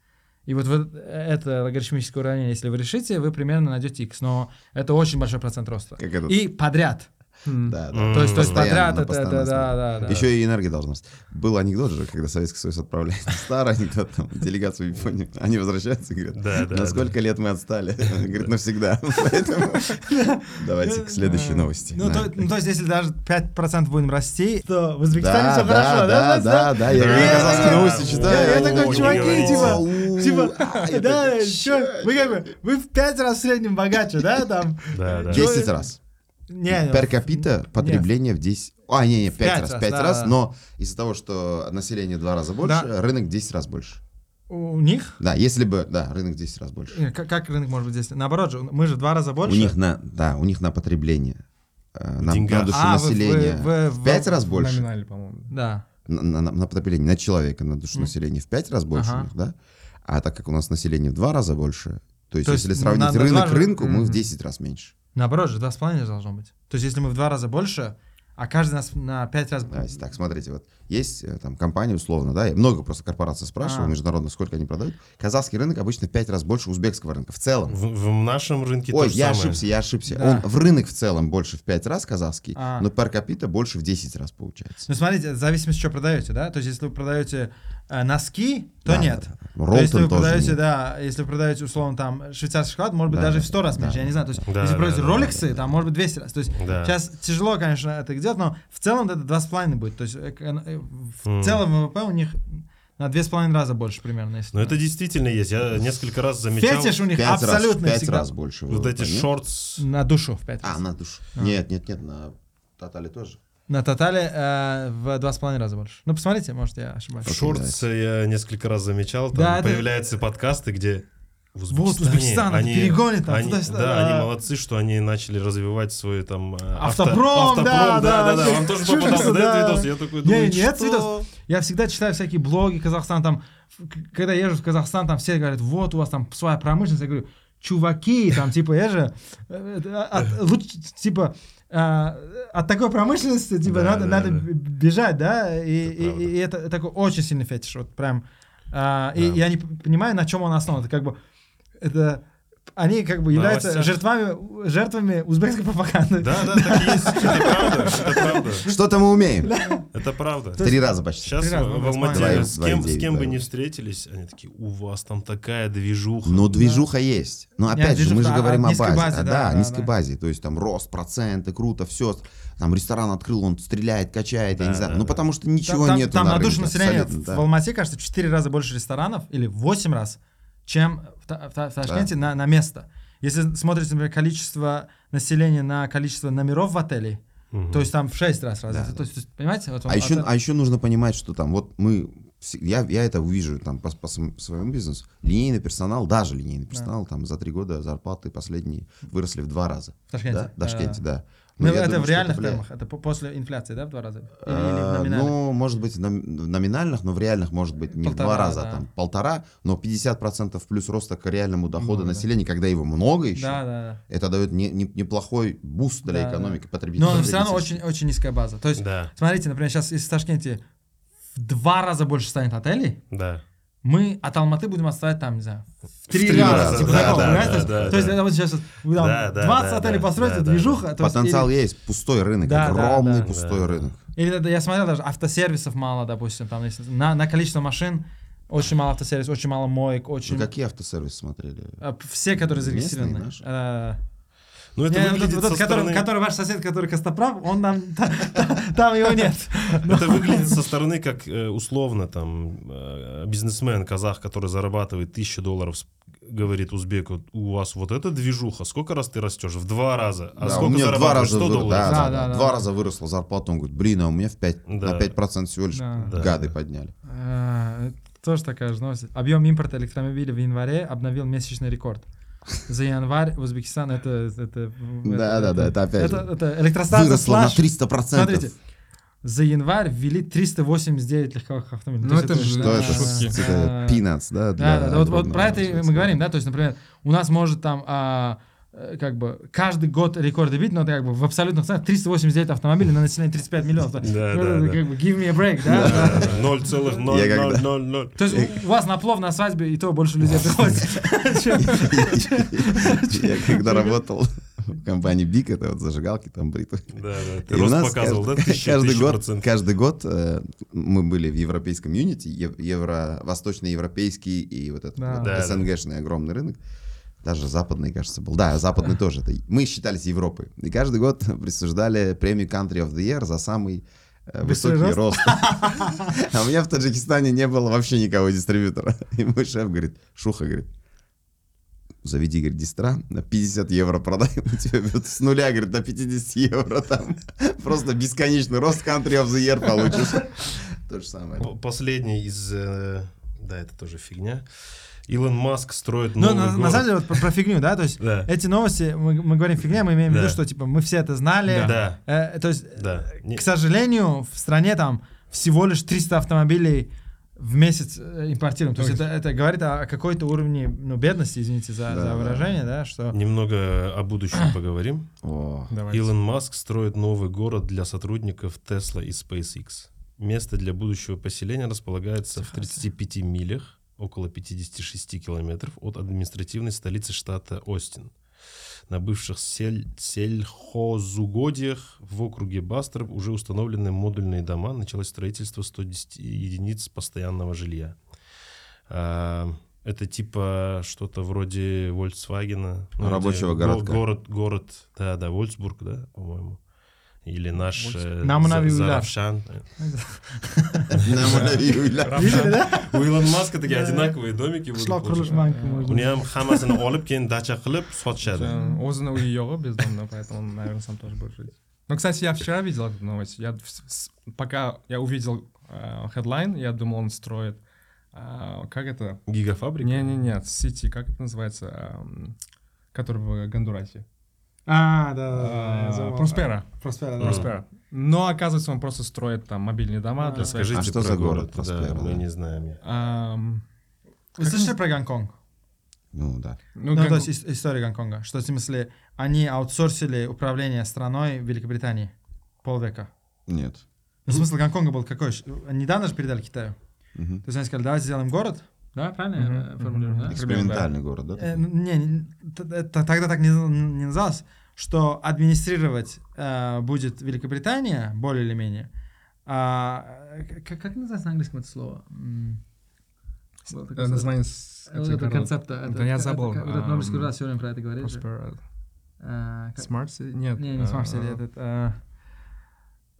Speaker 3: И вот, вот это логарифмическое уравнение, если вы решите, вы примерно найдете x, но это очень большой процент роста.
Speaker 2: Как этот,
Speaker 3: И подряд.
Speaker 2: Да, да.
Speaker 3: То есть, то есть
Speaker 2: Постоянно,
Speaker 3: подряд это, да, да, да.
Speaker 2: Еще и энергия должна быть. Был анекдот же, когда Советский Союз отправляет старый анекдот, там, делегацию в Японию, они возвращаются и говорят,
Speaker 1: Да, да,
Speaker 2: на сколько лет мы отстали? Говорит, навсегда. Поэтому давайте к следующей новости.
Speaker 3: Ну, то, ну, то есть, если даже 5% будем расти, то в Узбекистане все хорошо,
Speaker 2: да,
Speaker 3: да?
Speaker 2: да, да, я казахские новости читаю.
Speaker 3: Я такой, чуваки, типа, типа,
Speaker 2: а,
Speaker 3: да, чё, вы как бы, вы в 5 раз в среднем богаче, да, там?
Speaker 1: Да, да.
Speaker 2: 10 раз.
Speaker 3: Не,
Speaker 2: Per capita потребление в 10... А, не, не, 5
Speaker 3: пять
Speaker 2: раз,
Speaker 3: раз,
Speaker 2: 5
Speaker 3: да,
Speaker 2: раз,
Speaker 3: да.
Speaker 2: но из-за того, что население в 2 раза больше,
Speaker 3: Да.
Speaker 2: рынок в 10 раз больше.
Speaker 3: у них?
Speaker 2: Да, если бы, да, рынок в 10 раз больше.
Speaker 3: Э, Как, как рынок может быть здесь? Наоборот же, мы же в два раза
Speaker 2: У
Speaker 3: больше.
Speaker 2: них на, да, у них на потребление, э, на, на душу
Speaker 3: А, вы-
Speaker 2: населения
Speaker 3: вы- вы-
Speaker 2: в 5
Speaker 3: вы-
Speaker 2: раз больше.
Speaker 4: Номинально, по-моему.
Speaker 3: Да.
Speaker 2: На, на- на- на потребление, на человека, на душу населения в 5 раз больше
Speaker 3: Ага.
Speaker 2: у них, да? А так как у нас население в 2 раза больше, то есть
Speaker 3: То есть
Speaker 2: если
Speaker 3: на-
Speaker 2: сравнить
Speaker 3: на
Speaker 2: рынок к рынку, мы в
Speaker 3: Мгм.
Speaker 2: 10 раз меньше.
Speaker 3: Наоборот же, два с половиной должно быть. То есть, если мы в два раза больше, а каждый нас на пять раз...
Speaker 2: Давайте так, смотрите, вот есть э, там компания условно, да, я много просто корпораций спрашивал,
Speaker 3: А.
Speaker 2: международных, сколько они продают. Казахский рынок обычно в 5 раз больше узбекского рынка в целом.
Speaker 1: В, в нашем рынке
Speaker 2: Ой,
Speaker 1: то же
Speaker 2: я
Speaker 1: самое.
Speaker 2: ошибся, я ошибся.
Speaker 3: Да.
Speaker 2: Он в рынок в целом больше в 5 раз казахский,
Speaker 3: А.
Speaker 2: но per capita больше в 10 раз получается.
Speaker 3: Ну, смотрите, в зависимости, что продаете, да? То есть, если вы продаете носки, то
Speaker 2: Да,
Speaker 3: нет.
Speaker 2: да, да.
Speaker 3: То есть, если вы
Speaker 2: Ролтон
Speaker 3: продаете,
Speaker 2: нет.
Speaker 3: да, если вы продаете, условно, там, швейцарский шоколад, может быть,
Speaker 2: Да,
Speaker 3: даже
Speaker 2: да,
Speaker 3: в 100 раз
Speaker 2: да,
Speaker 3: меньше, я не знаю. То есть,
Speaker 1: Да,
Speaker 3: если
Speaker 1: да,
Speaker 3: продаете
Speaker 1: да,
Speaker 3: роликсы, там, может быть, 200 раз. То есть,
Speaker 1: Да.
Speaker 3: сейчас тяжело, конечно, это делать, но в целом это 2,5 будет. То есть, э, э, в
Speaker 1: М.
Speaker 3: целом ВВП у них на 2,5 раза больше примерно. Если
Speaker 1: Но это действительно есть. Я несколько раз замечал
Speaker 3: Фетиш у них
Speaker 2: 5 раз,
Speaker 3: абсолютно
Speaker 2: в 5
Speaker 3: всегда.
Speaker 2: раз больше.
Speaker 1: вот эти
Speaker 2: нет?
Speaker 1: шортс.
Speaker 3: На душу в 5 раз.
Speaker 2: А, на душу. Нет, нет, нет, на Тотале тоже.
Speaker 3: На тотале э, в 2,5 раза больше. Ну, посмотрите, может, я ошибаюсь.
Speaker 1: В шортс я несколько раз замечал. Там
Speaker 3: Да, это-
Speaker 1: появляются подкасты, где в
Speaker 3: Вот Узбекистан, это перегонит там
Speaker 1: они,
Speaker 3: туда-сюда,
Speaker 1: да,
Speaker 3: да.
Speaker 1: они молодцы, что они начали развивать свой там э, авто-
Speaker 3: Автопром,
Speaker 1: автопром,
Speaker 3: да, да,
Speaker 1: да, да, Вам тоже попадался, да,
Speaker 3: да.
Speaker 1: этот видос? Я такой
Speaker 3: Не,
Speaker 1: думаю,
Speaker 3: нет,
Speaker 1: что?
Speaker 3: видос. Я всегда читаю всякие блоги Казахстан, там, когда езжу в Казахстан, там все говорят, вот у вас там своя промышленность. Я говорю, чуваки, там, типа, я же, э, э, от- лучше, типа, а, от такой промышленности, типа,
Speaker 1: Да,
Speaker 3: надо,
Speaker 1: да,
Speaker 3: надо
Speaker 1: да.
Speaker 3: бежать, да, и,
Speaker 1: Это
Speaker 3: и- и это такой очень сильный фетиш, вот прям. А, И
Speaker 1: Да.
Speaker 3: я не понимаю, на чем он основан. Это как бы, это они как бы являются
Speaker 1: Новостях.
Speaker 3: жертвами, жертвами узбекской пропаганды.
Speaker 1: Да, да, так и есть. Это правда, это правда.
Speaker 2: Что-то мы умеем.
Speaker 1: Это правда.
Speaker 2: Три раза почти.
Speaker 1: Сейчас в
Speaker 3: ну,
Speaker 1: Алмате с кем, бы не встретились, они такие, у вас там такая движуха.
Speaker 2: Но движуха есть. Но
Speaker 3: Не,
Speaker 2: опять же, мы же
Speaker 3: движуха
Speaker 2: говорим о базе. А,
Speaker 3: да,
Speaker 2: низкой базе. То есть там рост, проценты, круто, все. Там ресторан открыл, он стреляет, качает, я не знаю.
Speaker 1: да,
Speaker 2: ну
Speaker 1: да.
Speaker 2: потому что ничего
Speaker 3: там-
Speaker 2: нету
Speaker 3: там
Speaker 2: на
Speaker 3: на душу населения в
Speaker 2: да.
Speaker 3: в Алмате, кажется, в 4 раза больше ресторанов или в 8 раз, чем в, в в Ташкенте на, на место. Если смотрите, например, количество населения на количество номеров в отеле,
Speaker 1: Мгм.
Speaker 3: то есть там в 6 раз разница.
Speaker 2: Да,
Speaker 3: есть, то есть, понимаете? Вот
Speaker 2: А еще,
Speaker 3: это-
Speaker 2: а еще нужно понимать, что там вот мы, я, я это увижу там по, по своему бизнесу, линейный персонал, даже линейный персонал, там за три года зарплаты последние выросли в два раза.
Speaker 3: В Ташкенте.
Speaker 2: Да, в Ташкенте, да.
Speaker 3: Ну,
Speaker 2: Но
Speaker 3: это
Speaker 2: думаю,
Speaker 3: в реальных
Speaker 2: влияет.
Speaker 3: term ах, это по- после инфляции, да, в два раза? Или, или в
Speaker 2: А? Ну, может быть, в номинальных, но в реальных, может быть, не в
Speaker 3: Полтора,
Speaker 2: два раза,
Speaker 3: да.
Speaker 2: а там полтора, но 50% плюс роста к реальному доходу
Speaker 3: Много, да.
Speaker 2: населения, когда его много еще,
Speaker 3: да, да.
Speaker 2: это дает не- не- неплохой boost для
Speaker 3: Да,
Speaker 2: экономики
Speaker 3: да.
Speaker 2: потребителя.
Speaker 3: Но все равно очень, очень низкая база. То есть,
Speaker 1: Да,
Speaker 3: смотрите, например, сейчас если в Ташкенте в два раза больше станет отелей,
Speaker 1: да.
Speaker 3: мы от Алматы будем отставать там, не знаю, в три,
Speaker 1: три
Speaker 3: раза.
Speaker 1: раза,
Speaker 3: типа
Speaker 1: да,
Speaker 3: такого,
Speaker 1: да, да,
Speaker 3: То есть-
Speaker 1: да,
Speaker 3: то есть
Speaker 1: да.
Speaker 3: это вот сейчас там
Speaker 1: Да, да,
Speaker 3: 20
Speaker 1: да,
Speaker 3: отелей
Speaker 1: да,
Speaker 3: построите,
Speaker 1: да, да.
Speaker 3: движуха. есть
Speaker 2: Потенциал
Speaker 3: или-
Speaker 2: есть, пустой рынок,
Speaker 3: Да, да,
Speaker 2: огромный
Speaker 3: да.
Speaker 2: пустой
Speaker 1: Да.
Speaker 2: рынок.
Speaker 3: Или я смотрел даже автосервисов мало, допустим, там если на, на количество машин очень мало автосервисов, очень мало моек, очень...
Speaker 2: Вы какие автосервисы смотрели?
Speaker 3: э, Все, которые
Speaker 2: Местные
Speaker 3: зарегистрированы.
Speaker 2: наши?
Speaker 1: Ну, это
Speaker 3: не, вот
Speaker 1: выглядит
Speaker 3: этот,
Speaker 1: со
Speaker 3: вот который,
Speaker 1: стороны...
Speaker 3: который ваш сосед, который Костоправ, он там, та- та- там его нет.
Speaker 1: Это выглядит со стороны как э, условно там э, бизнесмен казах, который зарабатывает тысячу долларов, с- говорит узбеку, у вас вот эта движуха, сколько раз ты растешь? В два раза. А
Speaker 2: Да,
Speaker 1: сколько
Speaker 2: у меня два раза,
Speaker 1: 100
Speaker 2: выр-
Speaker 1: долларов?
Speaker 2: да,
Speaker 3: Да,
Speaker 2: да,
Speaker 3: да,
Speaker 2: два
Speaker 3: да.
Speaker 2: раза выросла зарплата, он говорит, блин, а у меня в 5,
Speaker 1: Да.
Speaker 2: на 5% всего лишь
Speaker 3: Да.
Speaker 1: Да,
Speaker 2: гады
Speaker 1: да.
Speaker 2: подняли.
Speaker 3: Э, Тоже такая же новость. Объем импорта электромобилей в январе обновил месячный рекорд. За январь в Узбекистан это... это
Speaker 2: Да, да, да, это опять
Speaker 3: Это, это электростанция
Speaker 2: Выросло на
Speaker 3: слаж-
Speaker 2: 300%.
Speaker 3: Смотрите, за январь ввели 389 легковых автомобилей.
Speaker 4: Ну,
Speaker 3: То есть
Speaker 4: это же,
Speaker 2: Что
Speaker 4: да,
Speaker 2: это?
Speaker 4: шутки.
Speaker 2: Типа
Speaker 3: э,
Speaker 2: peanuts, да?
Speaker 3: Да,
Speaker 2: для
Speaker 3: да, да, вот, вот про это мы говорим, да, то есть, например, у нас может там а, как бы каждый год рекорды бить, но это как бы в абсолютных ценах 389 автомобилей на население 35 миллионов.
Speaker 1: Да,
Speaker 3: Ну,
Speaker 1: да,
Speaker 3: как бы give me a break, да? да.
Speaker 1: Да, Ноль целых ноль
Speaker 2: Я
Speaker 1: ноль
Speaker 2: когда-
Speaker 1: ноль ноль.
Speaker 3: То есть у- вас на плов на свадьбе и то больше людей приходит.
Speaker 2: Я когда работал в компании Бик, это вот зажигалки там бритвы.
Speaker 1: Да, да. Ты рост
Speaker 2: нас
Speaker 1: показывал, да?
Speaker 2: каждый, год,
Speaker 1: процентов.
Speaker 2: каждый год э, мы были в европейском юнити, ев- евро, восточноевропейский и вот этот
Speaker 3: Да.
Speaker 2: вот
Speaker 1: Да, да.
Speaker 2: СНГшный огромный рынок. Даже западный, кажется, был. Да, западный тоже. Это мы считались Европой. И каждый год присуждали премию Country of the Year за самый э,
Speaker 3: Быстрый
Speaker 2: высокий рост. А у меня в Таджикистане не было вообще никого дистрибьютора. И мой шеф говорит, Шуха говорит, заведи, говорит, дистра, на 50 евро продай, у тебя с нуля, говорит, на 50 евро там просто бесконечный рост country of the year получишь. То же самое.
Speaker 1: Последний из... э, Да, это тоже фигня. Илон Маск строит
Speaker 3: Ну,
Speaker 1: новый
Speaker 3: на, на
Speaker 1: город.
Speaker 3: самом деле, вот про, про фигню, да, то есть
Speaker 1: Да.
Speaker 3: эти новости, мы, мы говорим фигня, мы имеем в виду,
Speaker 1: Да.
Speaker 3: что, типа, мы все это знали.
Speaker 1: Да.
Speaker 3: Э, то есть,
Speaker 1: Да.
Speaker 3: э, к сожалению, в стране там всего лишь 300 автомобилей в месяц э, импортируем. То есть это, это говорит о какой-то уровне, ну, бедности, извините за,
Speaker 2: Да,
Speaker 3: за
Speaker 2: да.
Speaker 3: выражение, да, что...
Speaker 1: Немного о будущем поговорим.
Speaker 2: О,
Speaker 4: Давайте.
Speaker 1: Илон Маск строит новый город для сотрудников Tesla и SpaceX. Место для будущего поселения располагается в 35 милях, около 56 километров от административной столицы штата Остин. На бывших сель- сельхозугодиях в округе Бастер уже установлены модульные дома. Началось строительство 110 единиц постоянного жилья. А, это типа что-то вроде Volkswagen.
Speaker 2: Рабочего
Speaker 1: где го-
Speaker 2: городка.
Speaker 1: Город, город, да, да, Вольсбург, да, по-моему. Или наш э,
Speaker 3: Уляр.
Speaker 1: Заравшан.
Speaker 3: Да?
Speaker 1: У Илона Маска такие одинаковые домики.
Speaker 3: Qishloq qurilish
Speaker 1: получаться.
Speaker 3: banki, может
Speaker 1: Uni ham hammasini olib keyin dacha qilib sotishadi.
Speaker 4: Озна у Йога бездомно, поэтому он, наверное, сам тоже будет жить. Ну, кстати, я вчера видел эту новость. Я, пока я увидел э, headline, я думал, он строит... а, как это?
Speaker 1: Гигафабрика?
Speaker 4: Не-не-не, Сити, как это называется? Ам, который в Гондурасе.
Speaker 3: А, да, да, да, я
Speaker 4: А,
Speaker 3: забыл.
Speaker 4: Проспера.
Speaker 3: Проспера, да.
Speaker 4: Проспера. Но, оказывается, он просто строит там мобильные дома для своих...
Speaker 1: Расскажите
Speaker 2: А что за город
Speaker 1: да,
Speaker 2: Проспера,
Speaker 1: мы
Speaker 2: да?
Speaker 1: не знаем.
Speaker 3: Вы слышали про Гонконг?
Speaker 2: Ну да.
Speaker 4: ну,
Speaker 3: Ну,
Speaker 4: Гон-
Speaker 3: то есть ис- история Гонконга. Что, в смысле, они аутсорсили управление страной в Великобритании полвека.
Speaker 2: Нет.
Speaker 3: Ну, смысл Гонконга был какой? Недавно же передали Китаю.
Speaker 2: Мгм.
Speaker 3: То есть они сказали, давайте сделаем город. Да, правильно я,
Speaker 4: Мгм,
Speaker 3: э, формулирую,
Speaker 4: мгм.
Speaker 3: да?
Speaker 2: Экспериментальный город, да?
Speaker 3: Э, Не, это тогда так не, не называлось, что администрировать э, будет Великобритания, более или менее. А, э, как, как называется на английском это слово? М, было такое
Speaker 4: э, название с-
Speaker 3: Э,
Speaker 4: этих
Speaker 3: Это
Speaker 4: городов.
Speaker 3: концепта. это-
Speaker 4: я забыл.
Speaker 3: это- это Нобелевский журнал все время про это говорит. А, как-
Speaker 4: Smart City? Нет.
Speaker 3: Не, не Smart City,
Speaker 4: а,
Speaker 3: этот... а,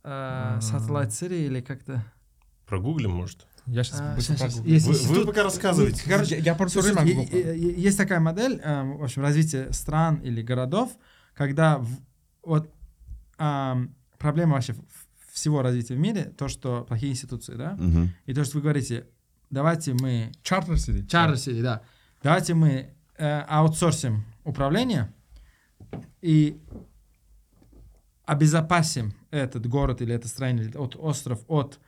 Speaker 3: а,
Speaker 4: А.
Speaker 3: Satellite City или как-то...
Speaker 1: Прогуглим, может?
Speaker 4: Я сейчас
Speaker 3: А,
Speaker 4: быстро
Speaker 3: щас.
Speaker 4: прогуглю.
Speaker 3: Есть
Speaker 1: Вы, вы
Speaker 3: институт-
Speaker 1: пока рассказывайте.
Speaker 3: Короче,
Speaker 4: Я- просто
Speaker 3: Слушай,
Speaker 4: время
Speaker 3: е-
Speaker 4: могу-
Speaker 3: Есть такая модель, эм, в общем, развития стран или городов, когда в- вот проблема вообще всего развития в мире, то, что плохие институции, да,
Speaker 2: Мгм.
Speaker 3: и то, что вы говорите, давайте мы,
Speaker 4: Charter City.
Speaker 3: Charter City, да, давайте мы э, аутсорсим управление и обезопасим этот город или это страна, или от остров от,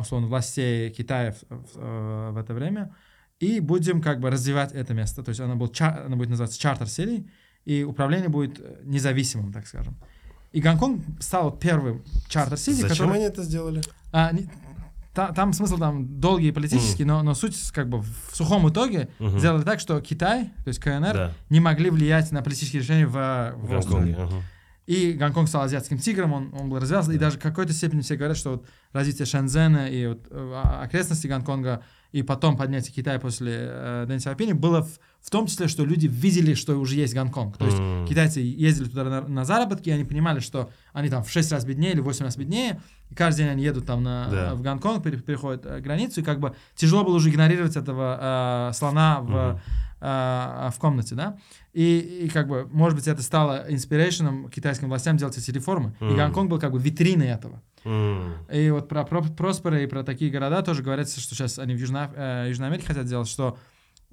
Speaker 3: условно, властей Китая в, в, э, в это время, и будем как бы развивать это место. То есть оно, будет, оно будет называться Charter City, и управление будет э, независимым, так скажем. И Гонконг стал первым Charter City,
Speaker 1: Зачем
Speaker 3: который...
Speaker 1: они это сделали?
Speaker 3: А, не- та- там смысл там долгий политический, но, но суть как бы в сухом итоге
Speaker 1: Мгм.
Speaker 3: сделали так, что Китай, то есть КНР,
Speaker 1: Да,
Speaker 3: не могли влиять на политические решения в,
Speaker 1: в. Гонконге. ага.
Speaker 3: И Гонконг стал азиатским тигром, он, он был развязан, и даже в какой-то степени все говорят, что вот развитие Шэньцзэна и вот, э, а- окрестностей Гонконга, и потом поднятие Китая после э, Дэн Сяопиня было в, в том числе, что люди видели, что уже есть Гонконг. То есть
Speaker 1: М.
Speaker 3: китайцы ездили туда на, на заработки, и они понимали, что они там в 6 раз беднее или в 8 раз беднее, и каждый день они едут там на,
Speaker 1: Да.
Speaker 3: в Гонконг, пере- переходят э, границу, и как бы тяжело было уже игнорировать этого э, слона в,
Speaker 1: Мгм.
Speaker 3: Э, в комнате, да, и, и как бы, может быть, это стало инспирейшеном китайским властям делать эти реформы, и
Speaker 1: Мгм.
Speaker 3: Гонконг был как бы витриной этого.
Speaker 1: М.
Speaker 3: И вот про, про Проспера и про такие города тоже говорится, что сейчас они в Южной, э, Южной Америке хотят сделать, что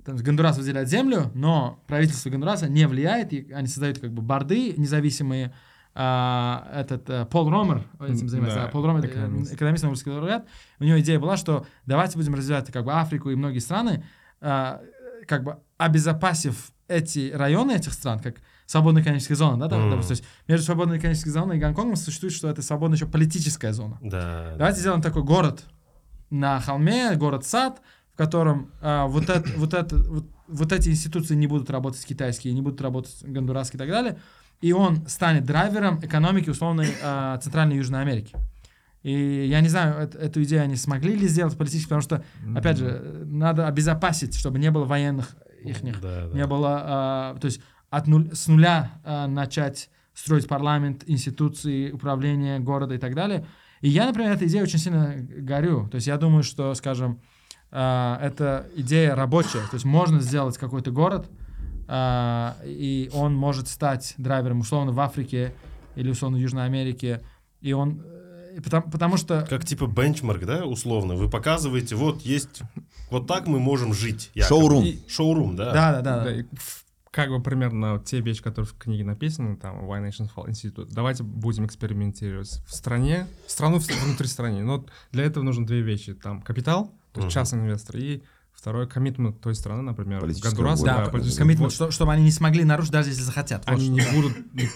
Speaker 3: там, Гондурас выделяет землю, но правительство Гондураса не влияет, и они создают как бы борды независимые. А, этот э, Пол Ромер этим занимается.
Speaker 4: да,
Speaker 3: А Пол Ромер, э,
Speaker 4: экономист.
Speaker 3: экономист, Нобелевский лауреат, у него идея была, что давайте будем развивать как бы Африку и многие страны, а, как бы обезопасив эти районы этих стран, как свободная экономическая зона, да,
Speaker 1: Мгм.
Speaker 3: допустим, то есть между свободной экономической зоной и Гонконгом существует, что это свободная еще политическая зона.
Speaker 1: Да.
Speaker 3: Давайте сделаем такой город на холме, город-сад, в котором а, вот, это, вот, это, вот вот эти институции не будут работать китайские, не будут работать гондурасские и так далее, и он станет драйвером экономики условной э, Центральной и Южной Америки. И я не знаю, эт- эту идею они смогли ли сделать политически, потому что, опять же, э, надо обезопасить, чтобы не было военных их
Speaker 1: Да, да.
Speaker 3: не было, а, то есть от нуль, с нуля а, начать строить парламент, институции, управление города и так далее. И я, например, этой идеей очень сильно горю. То есть я думаю, что, скажем, а, эта идея рабочая. То есть можно сделать какой-то город, а, и он может стать драйвером условно в Африке или условно в Южной Америке. И он... Потому, потому что...
Speaker 1: Как типа бенчмарк, да, условно. Вы показываете, вот есть, вот так мы можем жить. якобы.
Speaker 2: Шоурум.
Speaker 1: И- Шоурум, да.
Speaker 3: Да, да, да.
Speaker 4: Да, и ф- как бы примерно те вещи, которые в книге написаны, там, Why Nations Fall Institute, давайте будем экспериментировать в стране, страну внутри страны. Но для этого нужно две вещи. Там капитал, то есть частный инвестор, и второй коммитмент той страны, например, Гондурас.
Speaker 3: Да,
Speaker 4: политическая-
Speaker 3: коммитмент, что- чтобы они не смогли нарушить, даже если захотят.
Speaker 4: Они не будут,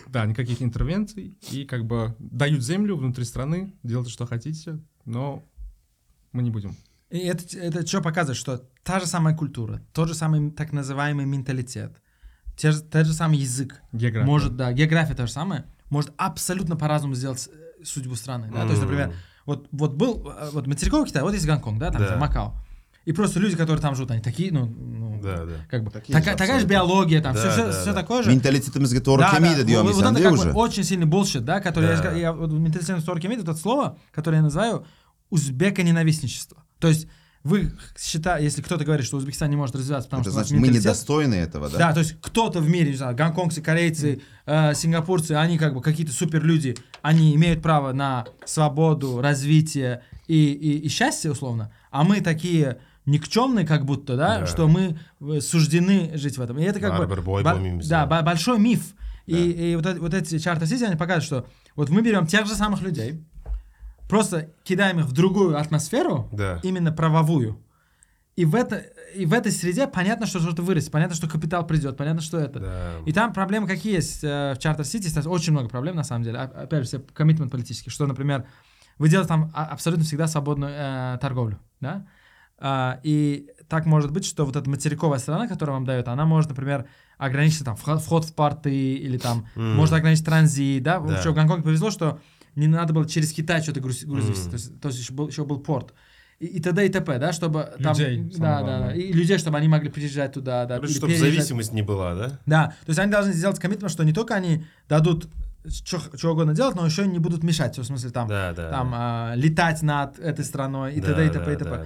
Speaker 4: да, никаких интервенций, и как бы дают землю внутри страны, делайте, что хотите, но мы не будем.
Speaker 3: И это, это что показывает, что та же самая культура, тот же самый так называемый менталитет, те же, тот же самый язык,
Speaker 4: География.
Speaker 3: может, да, география та же самая, может абсолютно по-разному сделать судьбу страны. Да? То есть, например, вот, вот был, э, вот материковый Китай, вот есть Гонконг, да, там
Speaker 1: Да.
Speaker 3: Макао. И просто люди, которые там живут, они такие, ну, ну,
Speaker 1: Да, да.
Speaker 3: как бы,
Speaker 2: Такие
Speaker 3: такая,
Speaker 2: же
Speaker 3: такая же биология, там,
Speaker 1: Да,
Speaker 3: все, все,
Speaker 1: да,
Speaker 3: все
Speaker 1: да.
Speaker 3: такое же.
Speaker 2: Менталитетimiz тору
Speaker 3: Да, да,
Speaker 2: дей
Speaker 3: вот- вот это как бы очень сильный bullshit, да, который я,
Speaker 1: Да.
Speaker 3: ска- я вот менталитетной стороне это слово, которое я называю узбеко-ненавистничество. То есть вы считаете, если кто-то говорит, что Узбекистан не может развиваться, потому
Speaker 2: Это
Speaker 3: что у нас
Speaker 2: значит, мы недостойны этого, да?
Speaker 3: Да, то есть кто-то в мире, не знаю, гонконгцы, корейцы, э, сингапурцы, они как бы какие-то суперлюди, они имеют право на свободу, развитие и, и, и счастье, условно, а мы такие никчемные как будто, да,
Speaker 1: Да.
Speaker 3: что мы э, суждены жить в этом. И это как
Speaker 1: Барбар
Speaker 3: бы...
Speaker 1: бой бомимся.
Speaker 3: да, ба- большой миф. И,
Speaker 1: Да.
Speaker 3: и вот, эти- вот эти чарты сити, они показывают, что вот мы берем тех же самых людей, просто кидаем их в другую атмосферу,
Speaker 1: Да.
Speaker 3: именно правовую. И в, это, и в этой среде понятно, что что-то вырастет, понятно, что капитал придет, понятно, что это.
Speaker 1: Да.
Speaker 3: И там проблемы какие есть э, в Чартер Сити, кстати, очень много проблем на самом деле. А- Опять же, все коммитмент политический, что, например, вы делаете там а- абсолютно всегда свободную э, торговлю, да? А, и так может быть, что вот эта материковая страна, которая вам дает, она может, например, ограничить там вход, в порты или там
Speaker 1: М.
Speaker 3: может ограничить транзит, да?
Speaker 1: Да.
Speaker 3: Еще в Гонконге повезло, что не надо было через Китай что-то грузить.
Speaker 1: Мгм.
Speaker 3: то есть, то есть еще, был, еще был порт. И, и т.д. и т.п., да, чтобы там...
Speaker 4: Людей,
Speaker 3: да,
Speaker 4: самое
Speaker 3: да, да,
Speaker 4: главное.
Speaker 3: и людей, чтобы они могли приезжать туда, да,
Speaker 1: Короче,
Speaker 3: или
Speaker 1: чтобы
Speaker 3: переезжать.
Speaker 1: зависимость не была, да?
Speaker 3: Да, то есть они должны сделать коммитмент, что не только они дадут что угодно делать, но еще и не будут мешать, в смысле там,
Speaker 1: Да, да.
Speaker 3: там
Speaker 1: да.
Speaker 3: а, летать над этой страной и
Speaker 1: Да,
Speaker 3: т.д. и
Speaker 1: да,
Speaker 3: т.п. и т.п.
Speaker 1: да, да.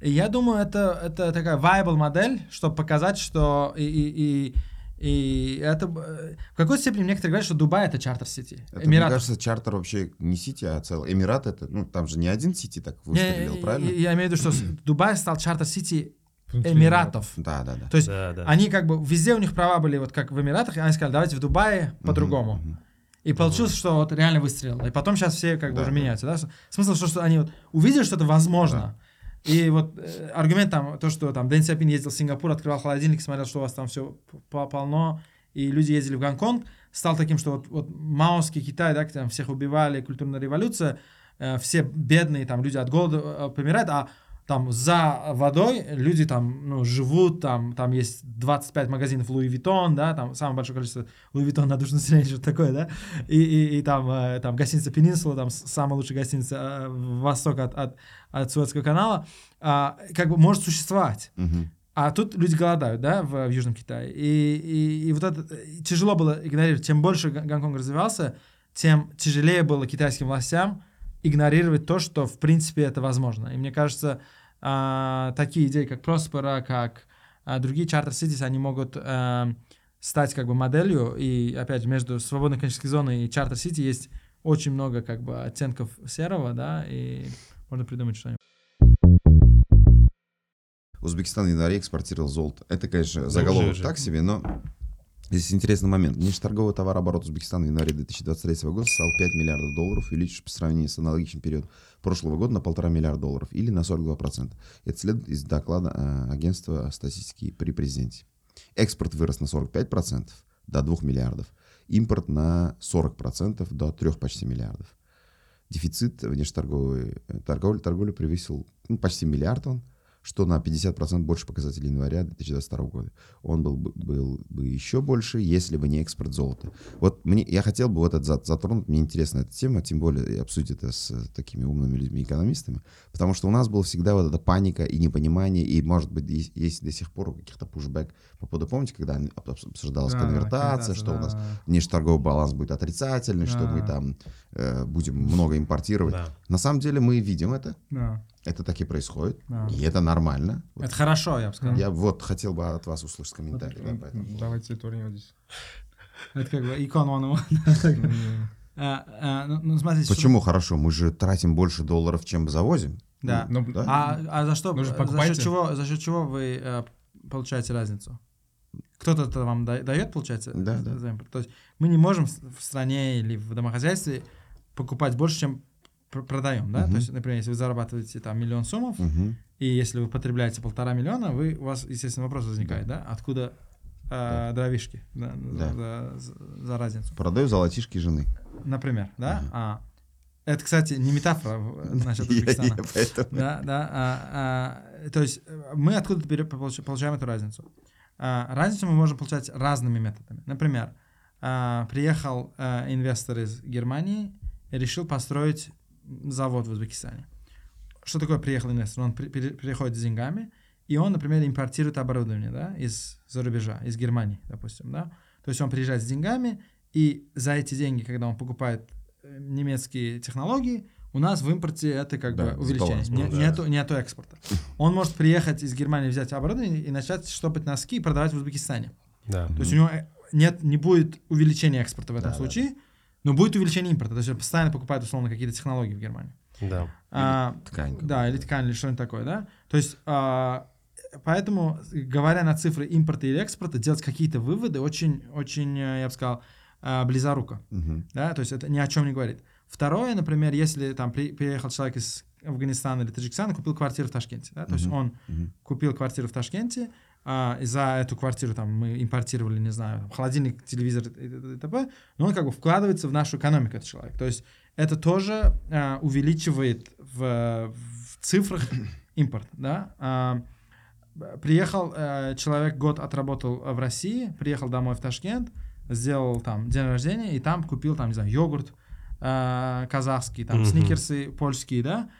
Speaker 3: И я думаю, это, это такая viable модель, чтобы показать, что и, и, и, и это... э, В какой-то степени некоторые говорят, что Дубай — это чартер-сити.
Speaker 2: Это, мне кажется, чартер вообще не сити, а целый. Эмират это, ну, там же не один сити так
Speaker 3: Не,
Speaker 2: выстрелил,
Speaker 3: я-
Speaker 2: правильно?
Speaker 3: Я, имею в виду, что Дубай стал чартер-сити
Speaker 4: Внутри
Speaker 3: Эмиратов.
Speaker 2: Да, да, да.
Speaker 3: То есть
Speaker 1: Да, да.
Speaker 3: они как бы... Везде у них права были вот как в Эмиратах, и они сказали, давайте в Дубае по-другому.
Speaker 2: Мгм, мгм.
Speaker 3: И получилось, что вот реально выстрелило. И потом сейчас все как бы
Speaker 2: Да,
Speaker 3: уже
Speaker 2: да.
Speaker 3: меняются. Да? Смысл, что, что они вот увидели, что это возможно. И вот э, аргумент там, то, что там Дэн Сяпин ездил в Сингапур, открывал холодильник, смотрел, что у вас там все полно, и люди ездили в Гонконг, стал таким, что вот, вот маоский Китай, да, там всех убивали, культурная революция, э, все бедные там люди от голода э, помирают, а там за водой люди там, ну, живут, там, там есть 25 магазинов Louis Vuitton, да, там самое большое количество Louis Vuitton на душу населения, что такое, да, и, и, и там, э, там гостиница Peninsula, там самая лучшая гостиница э, в восток от, от, от Суэцкого канала, а, как бы может существовать.
Speaker 2: Мгм.
Speaker 3: А тут люди голодают, да, в, в Южном Китае. И, и, и вот это э, тяжело было игнорировать. Чем больше Гон- Гонконг развивался, тем тяжелее было китайским властям игнорировать то, что в принципе это возможно. И мне кажется, а, такие идеи, как Prospera, как а, другие чартер cities, они могут а, стать как бы моделью. И опять же, между свободной экономической зоной и чартер сити есть очень много как бы оттенков серого, да, и можно придумать что-нибудь.
Speaker 2: Узбекистан в январе экспортировал золото. Это, конечно, заголовок так себе, но здесь интересный момент. Внешнеторговый товарооборот Узбекистана в январе 2023 года составил 5 миллиардов долларов, увеличившись по сравнению с аналогичным периодом прошлого года на полтора миллиарда долларов или на 42%. Это следует из доклада э, агентства статистики при президенте. Экспорт вырос на 45% до 2 миллиардов. Импорт на 40% до 3 почти миллиардов. Дефицит внешнеторговой э, торговли, торговли превысил ну, почти миллиард он, что на 50% больше показателей января 2022 года. Он был, бы- был бы еще больше, если бы не экспорт золота. Вот мне, я хотел бы вот это за- затронуть, мне интересна эта тема, тем более и обсудить это с такими умными людьми-экономистами, потому что у нас была всегда вот эта паника и непонимание, и, может быть, есть, есть до сих пор каких-то пушбэк по поводу, помните, когда об- об- обсуждалась
Speaker 3: Да, да,
Speaker 2: конвертация, что у нас
Speaker 3: да.
Speaker 2: внешнеторговый баланс будет отрицательный, что мы
Speaker 3: Да.
Speaker 2: там э, будем много импортировать.
Speaker 1: Да.
Speaker 2: На самом деле мы видим это,
Speaker 3: Да.
Speaker 2: Это так и происходит,
Speaker 3: Да.
Speaker 2: и это нормально. Вот
Speaker 3: Это хорошо, я бы сказал.
Speaker 2: я вот хотел бы от вас услышать комментарий. да, по этому поводу.
Speaker 4: Давайте турнир здесь.
Speaker 3: Это как бы икон one А, а, ну, ну, смотрите, что-
Speaker 2: Почему хорошо? Мы же тратим больше долларов, чем завозим.
Speaker 3: Да.
Speaker 4: Ну,
Speaker 2: Да?
Speaker 3: А, а за что?
Speaker 4: Же
Speaker 3: за счет чего, за счет чего вы э, получаете разницу? Кто-то это вам да- дает, получается?
Speaker 2: Да, да.
Speaker 3: То есть мы не можем в стране или в домохозяйстве покупать больше, чем продаем, да?
Speaker 2: Мгм.
Speaker 3: То есть, например, если вы зарабатываете там миллион суммов,
Speaker 2: Мгм.
Speaker 3: и если вы потребляете полтора миллиона, вы, у вас, естественно, вопрос возникает, да? Откуда э, дровишки да,
Speaker 2: Да.
Speaker 3: За, за- за разницу?
Speaker 2: Продаю золотишки жены.
Speaker 3: Например, да?
Speaker 2: Мгм.
Speaker 3: А, это, кстати, не метафора насчет Узбекистана. Да, да. а, а, то есть э, мы откуда-то получаем эту разницу. А, разницу мы можем получать разными методами. Например, приехал а, инвестор из Германии и решил построить завод в Узбекистане. Что такое приехал инвестор? Он при- пере- приходит с деньгами, и он, например, импортирует оборудование да, из-за рубежа, из Германии, допустим. Да? То есть он приезжает с деньгами, и за эти деньги, когда он покупает э, немецкие технологии, у нас в импорте это как
Speaker 2: Да,
Speaker 3: бы увеличение.
Speaker 2: баланс,
Speaker 3: Не-
Speaker 1: ну да.
Speaker 3: нету, нету экспорта. Он может приехать из Германии, взять оборудование и начать штопать носки и продавать в Узбекистане.
Speaker 1: Да.
Speaker 3: То есть у него э, нет, не будет увеличения экспорта в этом
Speaker 2: Да, да,
Speaker 3: случае, но будет увеличение импорта. То есть постоянно покупает, условно, какие-то технологии в Германии.
Speaker 1: Да.
Speaker 3: А,
Speaker 2: Ткань.
Speaker 3: да, или ткань, или что-нибудь такое, да? То есть, а, поэтому, говоря на цифры импорта или экспорта, делать какие-то выводы очень, очень, э, я бы сказал, а, близоруко,
Speaker 2: Мгм.
Speaker 3: да? То есть это ни о чем не говорит. Второе, например, если там при- приехал человек из Афганистана или Таджикистана, купил квартиру в Ташкенте, да? То есть
Speaker 2: Мгм.
Speaker 3: он
Speaker 2: Мгм.
Speaker 3: купил квартиру в Ташкенте, а, за эту квартиру там мы импортировали, не знаю, там, холодильник, телевизор и т.п., но он как бы вкладывается в нашу экономику, этот человек. То есть это тоже а, увеличивает в, в цифрах импорт, да. А, приехал э, человек, год отработал в России, приехал домой в Ташкент, сделал там день рождения, и там купил там, не знаю, йогурт э, казахский, там
Speaker 1: Мгм.
Speaker 3: сникерсы польские, да,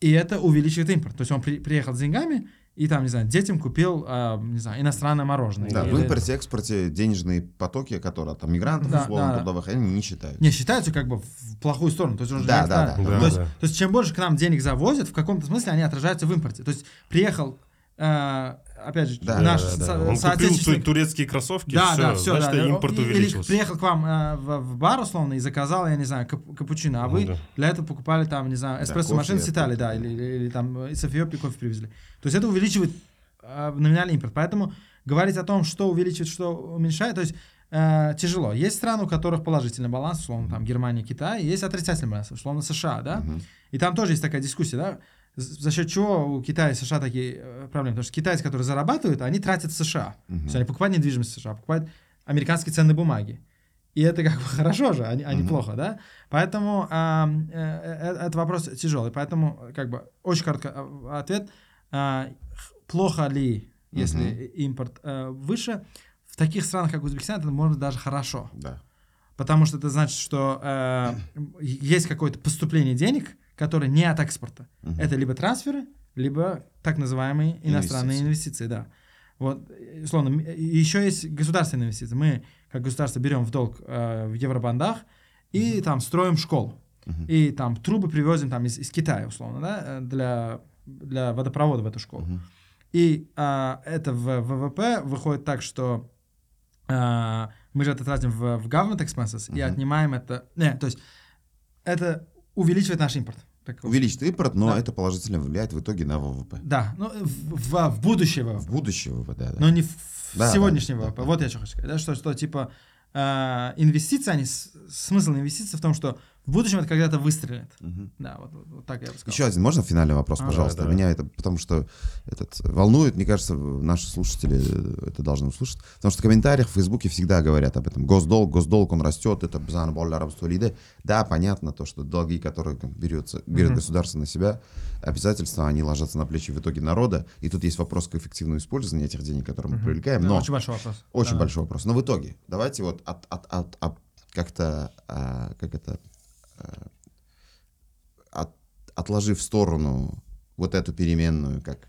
Speaker 3: и это увеличивает импорт. То есть он при- приехал с деньгами, и там, не знаю, детям купил, э, не знаю, иностранное мороженое.
Speaker 2: Да,
Speaker 3: Или-
Speaker 2: в импорте, экспорте денежные потоки, которые от там мигрантов,
Speaker 3: Да,
Speaker 2: условно,
Speaker 3: да.
Speaker 2: трудовых, они не считают.
Speaker 3: Не, считаются как бы в плохую сторону. То есть, он же
Speaker 2: Да,
Speaker 3: не
Speaker 2: да,
Speaker 3: оставит.
Speaker 2: да,
Speaker 3: то,
Speaker 1: да.
Speaker 3: есть,
Speaker 1: Да.
Speaker 3: то есть, чем больше к нам денег завозят, в каком-то смысле они отражаются в импорте. То есть, приехал, э, опять же,
Speaker 2: Да,
Speaker 3: наш
Speaker 1: Да, да,
Speaker 3: со-
Speaker 1: да. Он купил
Speaker 3: соотечественник-
Speaker 1: ту- турецкие кроссовки,
Speaker 3: Да,
Speaker 1: все,
Speaker 3: да, все,
Speaker 1: значит,
Speaker 3: да.
Speaker 1: импорт
Speaker 3: И- Или
Speaker 1: увеличился.
Speaker 3: приехал к вам э, в, в бар, условно, и заказал, я не знаю, кап- капучино, а
Speaker 1: Ну
Speaker 3: вы
Speaker 1: да.
Speaker 3: для этого покупали там, не знаю, эспрессо-машину
Speaker 2: кофе
Speaker 3: с Италии, да,
Speaker 2: да.
Speaker 3: или, или, или там из Эфиопии кофе привезли. То есть это увеличивает э, номинальный импорт. Поэтому говорить о том, что увеличивает, что уменьшает, то есть э, тяжело. Есть страны, у которых положительный баланс, условно, там Германия, Китай, есть отрицательный баланс, условно, США, да,
Speaker 2: Мгм.
Speaker 3: и там тоже есть такая дискуссия, да, за счет чего у Китая и США такие э, проблемы. Потому что китайцы, которые зарабатывают, они тратят в США. То есть они покупают недвижимость в США, покупают американские ценные бумаги. И это как бы хорошо же, а не, а не плохо, да? Поэтому ам, э, э, этот вопрос тяжелый. Поэтому, как бы, очень короткий э, ответ. А, плохо ли, если
Speaker 2: Мгм.
Speaker 3: импорт э, выше? В таких странах, как Узбекистан, это может быть даже хорошо.
Speaker 2: Да.
Speaker 3: Потому что это значит, что э, есть какое-то поступление денег, которое не от экспорта.
Speaker 2: Мгм.
Speaker 3: Это либо трансферы, либо так называемые иностранные инвестиции, да. Вот, э, условно, и еще есть государственные инвестиции. Мы, как государство, берем в долг э, в евробандах и там строим школу.
Speaker 2: Мгм.
Speaker 3: И там трубы привозим там из, из Китая, условно, да, э, для, для водопровода в эту школу.
Speaker 2: Мгм.
Speaker 3: И а, это в ВВП выходит так, что а, мы же это тратим в, в government expenses и
Speaker 2: Мгм.
Speaker 3: отнимаем это... Не, то есть это увеличивает наш импорт. Так,
Speaker 2: Увеличит импорт, но
Speaker 3: Да.
Speaker 2: это положительно влияет в итоге на ВВП.
Speaker 3: Да, ну, в, в, в будущее ВВП.
Speaker 2: В будущее ВВП, да. да.
Speaker 3: Но не в
Speaker 2: Да,
Speaker 3: сегодняшний
Speaker 2: да, да,
Speaker 3: ВВП.
Speaker 2: да.
Speaker 3: Вот я что хочу сказать. Да, что, что типа э, инвестиции, они, смысл инвестиций в том, что в будущем это когда-то выстрелит.
Speaker 2: Мгм.
Speaker 3: Да, вот, вот- вот так я бы сказал.
Speaker 2: Еще один, можно финальный вопрос,
Speaker 3: А.
Speaker 2: пожалуйста?
Speaker 1: Давай, давай.
Speaker 2: Меня это, потому что этот волнует, мне кажется, наши слушатели э, это должны услышать. Потому что в комментариях в Фейсбуке всегда говорят об этом. Госдолг, госдолг, он растет, это рабстволиде. Да, понятно то, что долги, которые берется, берет
Speaker 3: Мгм.
Speaker 2: государство на себя, обязательства, они ложатся на плечи в итоге народа. И тут есть вопрос к эффективному использованию этих денег, которые мы
Speaker 3: Мгм.
Speaker 2: привлекаем.
Speaker 3: Да,
Speaker 2: Но
Speaker 3: Очень большой вопрос.
Speaker 2: очень
Speaker 3: Да.
Speaker 2: большой вопрос. Но в итоге, давайте вот от, от, от, от- как-то, а, как это, от- отложив в сторону вот эту переменную, как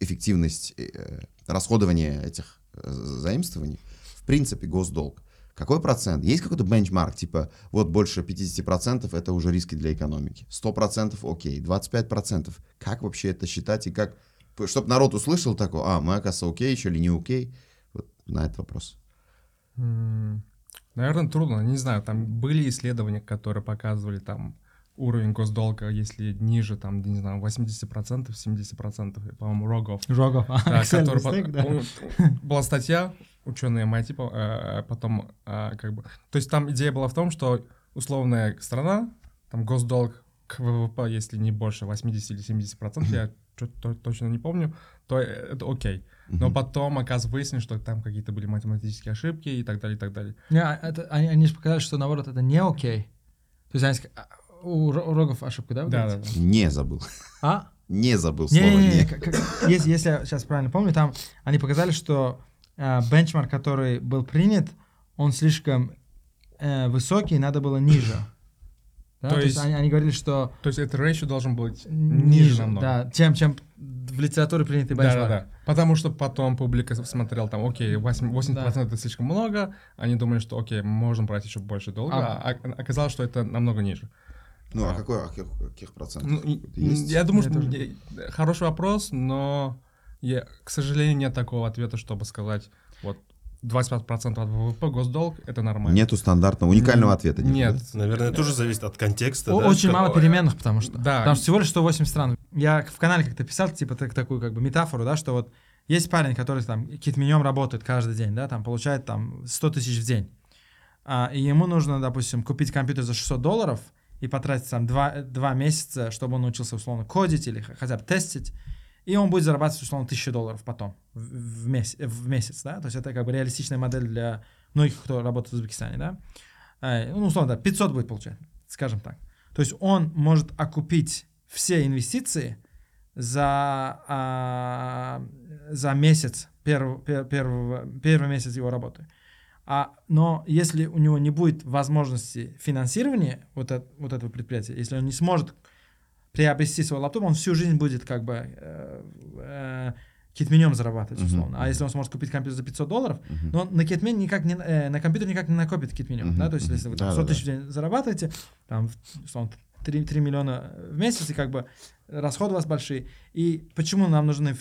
Speaker 2: эффективность э, расходования этих э, заимствований, в принципе, госдолг. Какой процент? Есть какой-то бенчмарк, типа, вот больше 50% это уже риски для экономики. 100% окей, 25%. Как вообще это считать и как, чтобы народ услышал такой, а, мы, оказывается, окей еще или не окей? Вот на этот вопрос.
Speaker 4: Наверное, трудно, не знаю, там были исследования, которые показывали там уровень госдолга, если ниже, там, не знаю, 80%, 70%, по-моему, Рогов.
Speaker 3: Жогов. а,
Speaker 4: Да, который он- была статья, ученые MIT, по- э, потом э, как бы... То есть там идея была в том, что условная страна, там госдолг к ВВП, если не больше 80 или 70 процентов, я чё-то точно не помню, то э, это окей. Но потом, оказывается, выяснилось, что там какие-то были математические ошибки и так далее, и так далее.
Speaker 3: Не, а это, они, они же показали, что наоборот это не окей. То есть они, а, у, у Рогов ошибка, да?
Speaker 4: Да, да, да.
Speaker 2: Не забыл.
Speaker 3: А?
Speaker 2: Не забыл слово
Speaker 3: Не-не-не,
Speaker 2: «не».
Speaker 3: как- как- если, если я сейчас правильно помню, там они показали, что э, бенчмарк, который был принят, он слишком э, высокий, надо было ниже. Да,
Speaker 4: То
Speaker 3: то, есть,
Speaker 4: есть-
Speaker 3: они, они говорили, что
Speaker 4: То есть это ratio должен быть
Speaker 3: ниже,
Speaker 4: ниже намного.
Speaker 3: да, чем, чем в литературе принятый
Speaker 4: Да,
Speaker 3: бенчмарк.
Speaker 4: да, да. Потому что потом публика смотрела там, окей, 8%, 80% это слишком много, они думали, что окей, можем брать еще больше долга,
Speaker 3: А.
Speaker 4: а оказалось, что это намного ниже.
Speaker 2: Ну, а
Speaker 4: А.
Speaker 2: какой, а каких, каких процентов?
Speaker 4: Ну,
Speaker 2: Есть?
Speaker 4: Я думаю,
Speaker 3: Я
Speaker 4: что
Speaker 3: тоже.
Speaker 4: хороший вопрос, но я, к сожалению, нет такого ответа, чтобы сказать, вот 25% от ВВП госдолг это нормально.
Speaker 2: Нету стандартного, уникального ответа.
Speaker 4: Нет.
Speaker 1: Наверное, тоже зависит от контекста.
Speaker 3: О-
Speaker 1: да,
Speaker 3: Очень мало переменных, потому что.
Speaker 4: Да.
Speaker 3: Потому что всего лишь 108 стран. Я в канале как-то писал, типа, так- такую как бы метафору, да, что вот есть парень, который там кит-менем работает каждый день, да, там получает там 100 тысяч в день. А, и ему нужно, допустим, купить компьютер за 600 долларов и потратить там 2, два месяца, чтобы он научился условно кодить или хотя бы тестить. И он будет зарабатывать условно 1000 долларов потом в, месяц, в месяц, да. То есть это как бы реалистичная модель для многих, кто работает в Узбекистане, да. Э, Ну, условно, да, 500 будет получать, скажем так. То есть он может окупить все инвестиции за, а, за месяц, перв, пер- первого, первый месяц его работы. А, но если у него не будет возможности финансирования вот, эт- вот этого предприятия, если он не сможет приобрести свой лаптоп, он всю жизнь будет как бы э, э, китменем зарабатывать, условно. А если он сможет купить компьютер за 500 долларов,
Speaker 2: Мгм.
Speaker 3: но на китмен никак не, э, на компьютер никак не накопит китменем,
Speaker 2: Мгм,
Speaker 3: да, то есть если вы там
Speaker 2: Да,
Speaker 3: 100
Speaker 2: да,
Speaker 3: тысяч в день зарабатываете, там, условно, 3, 3 миллиона в месяц, и как бы расходы у вас большие. И почему нам нужен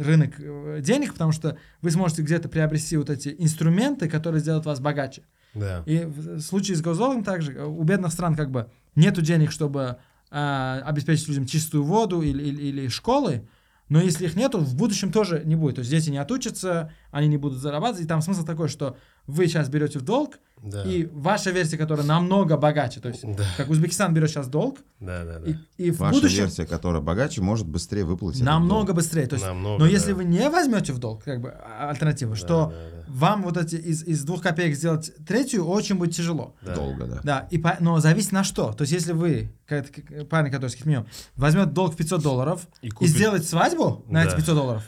Speaker 3: рынок э, денег? Потому что вы сможете где-то приобрести вот эти инструменты, которые сделают вас богаче.
Speaker 1: Да.
Speaker 3: И в случае с госдолгом также э, у бедных стран как бы нету денег, чтобы а, обеспечить людям чистую воду или, или, или школы, но если их нету, в будущем тоже не будет. То есть дети не отучатся, они не будут зарабатывать. И там смысл такой, что вы сейчас берете в долг,
Speaker 1: Да.
Speaker 3: и ваша версия, которая намного богаче, то есть
Speaker 1: Да.
Speaker 3: как Узбекистан берет сейчас долг,
Speaker 1: Да, да, да.
Speaker 3: и, и в
Speaker 2: Ваша
Speaker 3: будущем
Speaker 2: версия, которая богаче, может быстрее выплатить.
Speaker 3: намного
Speaker 2: долг.
Speaker 3: быстрее. То есть,
Speaker 1: Намного,
Speaker 3: но
Speaker 1: да.
Speaker 3: если вы не возьмете в долг, как бы а- альтернатива,
Speaker 1: Да,
Speaker 3: что
Speaker 1: да, да.
Speaker 3: вам вот эти из, из двух копеек сделать третью очень будет тяжело.
Speaker 1: Да.
Speaker 2: Долго, да.
Speaker 3: Да, и по- но зависит на что. То есть, если вы, как, парень, который с возьмет долг в 500 долларов
Speaker 1: И
Speaker 3: и,
Speaker 1: купит-
Speaker 3: сделает свадьбу на
Speaker 1: Да.
Speaker 3: эти 500 долларов.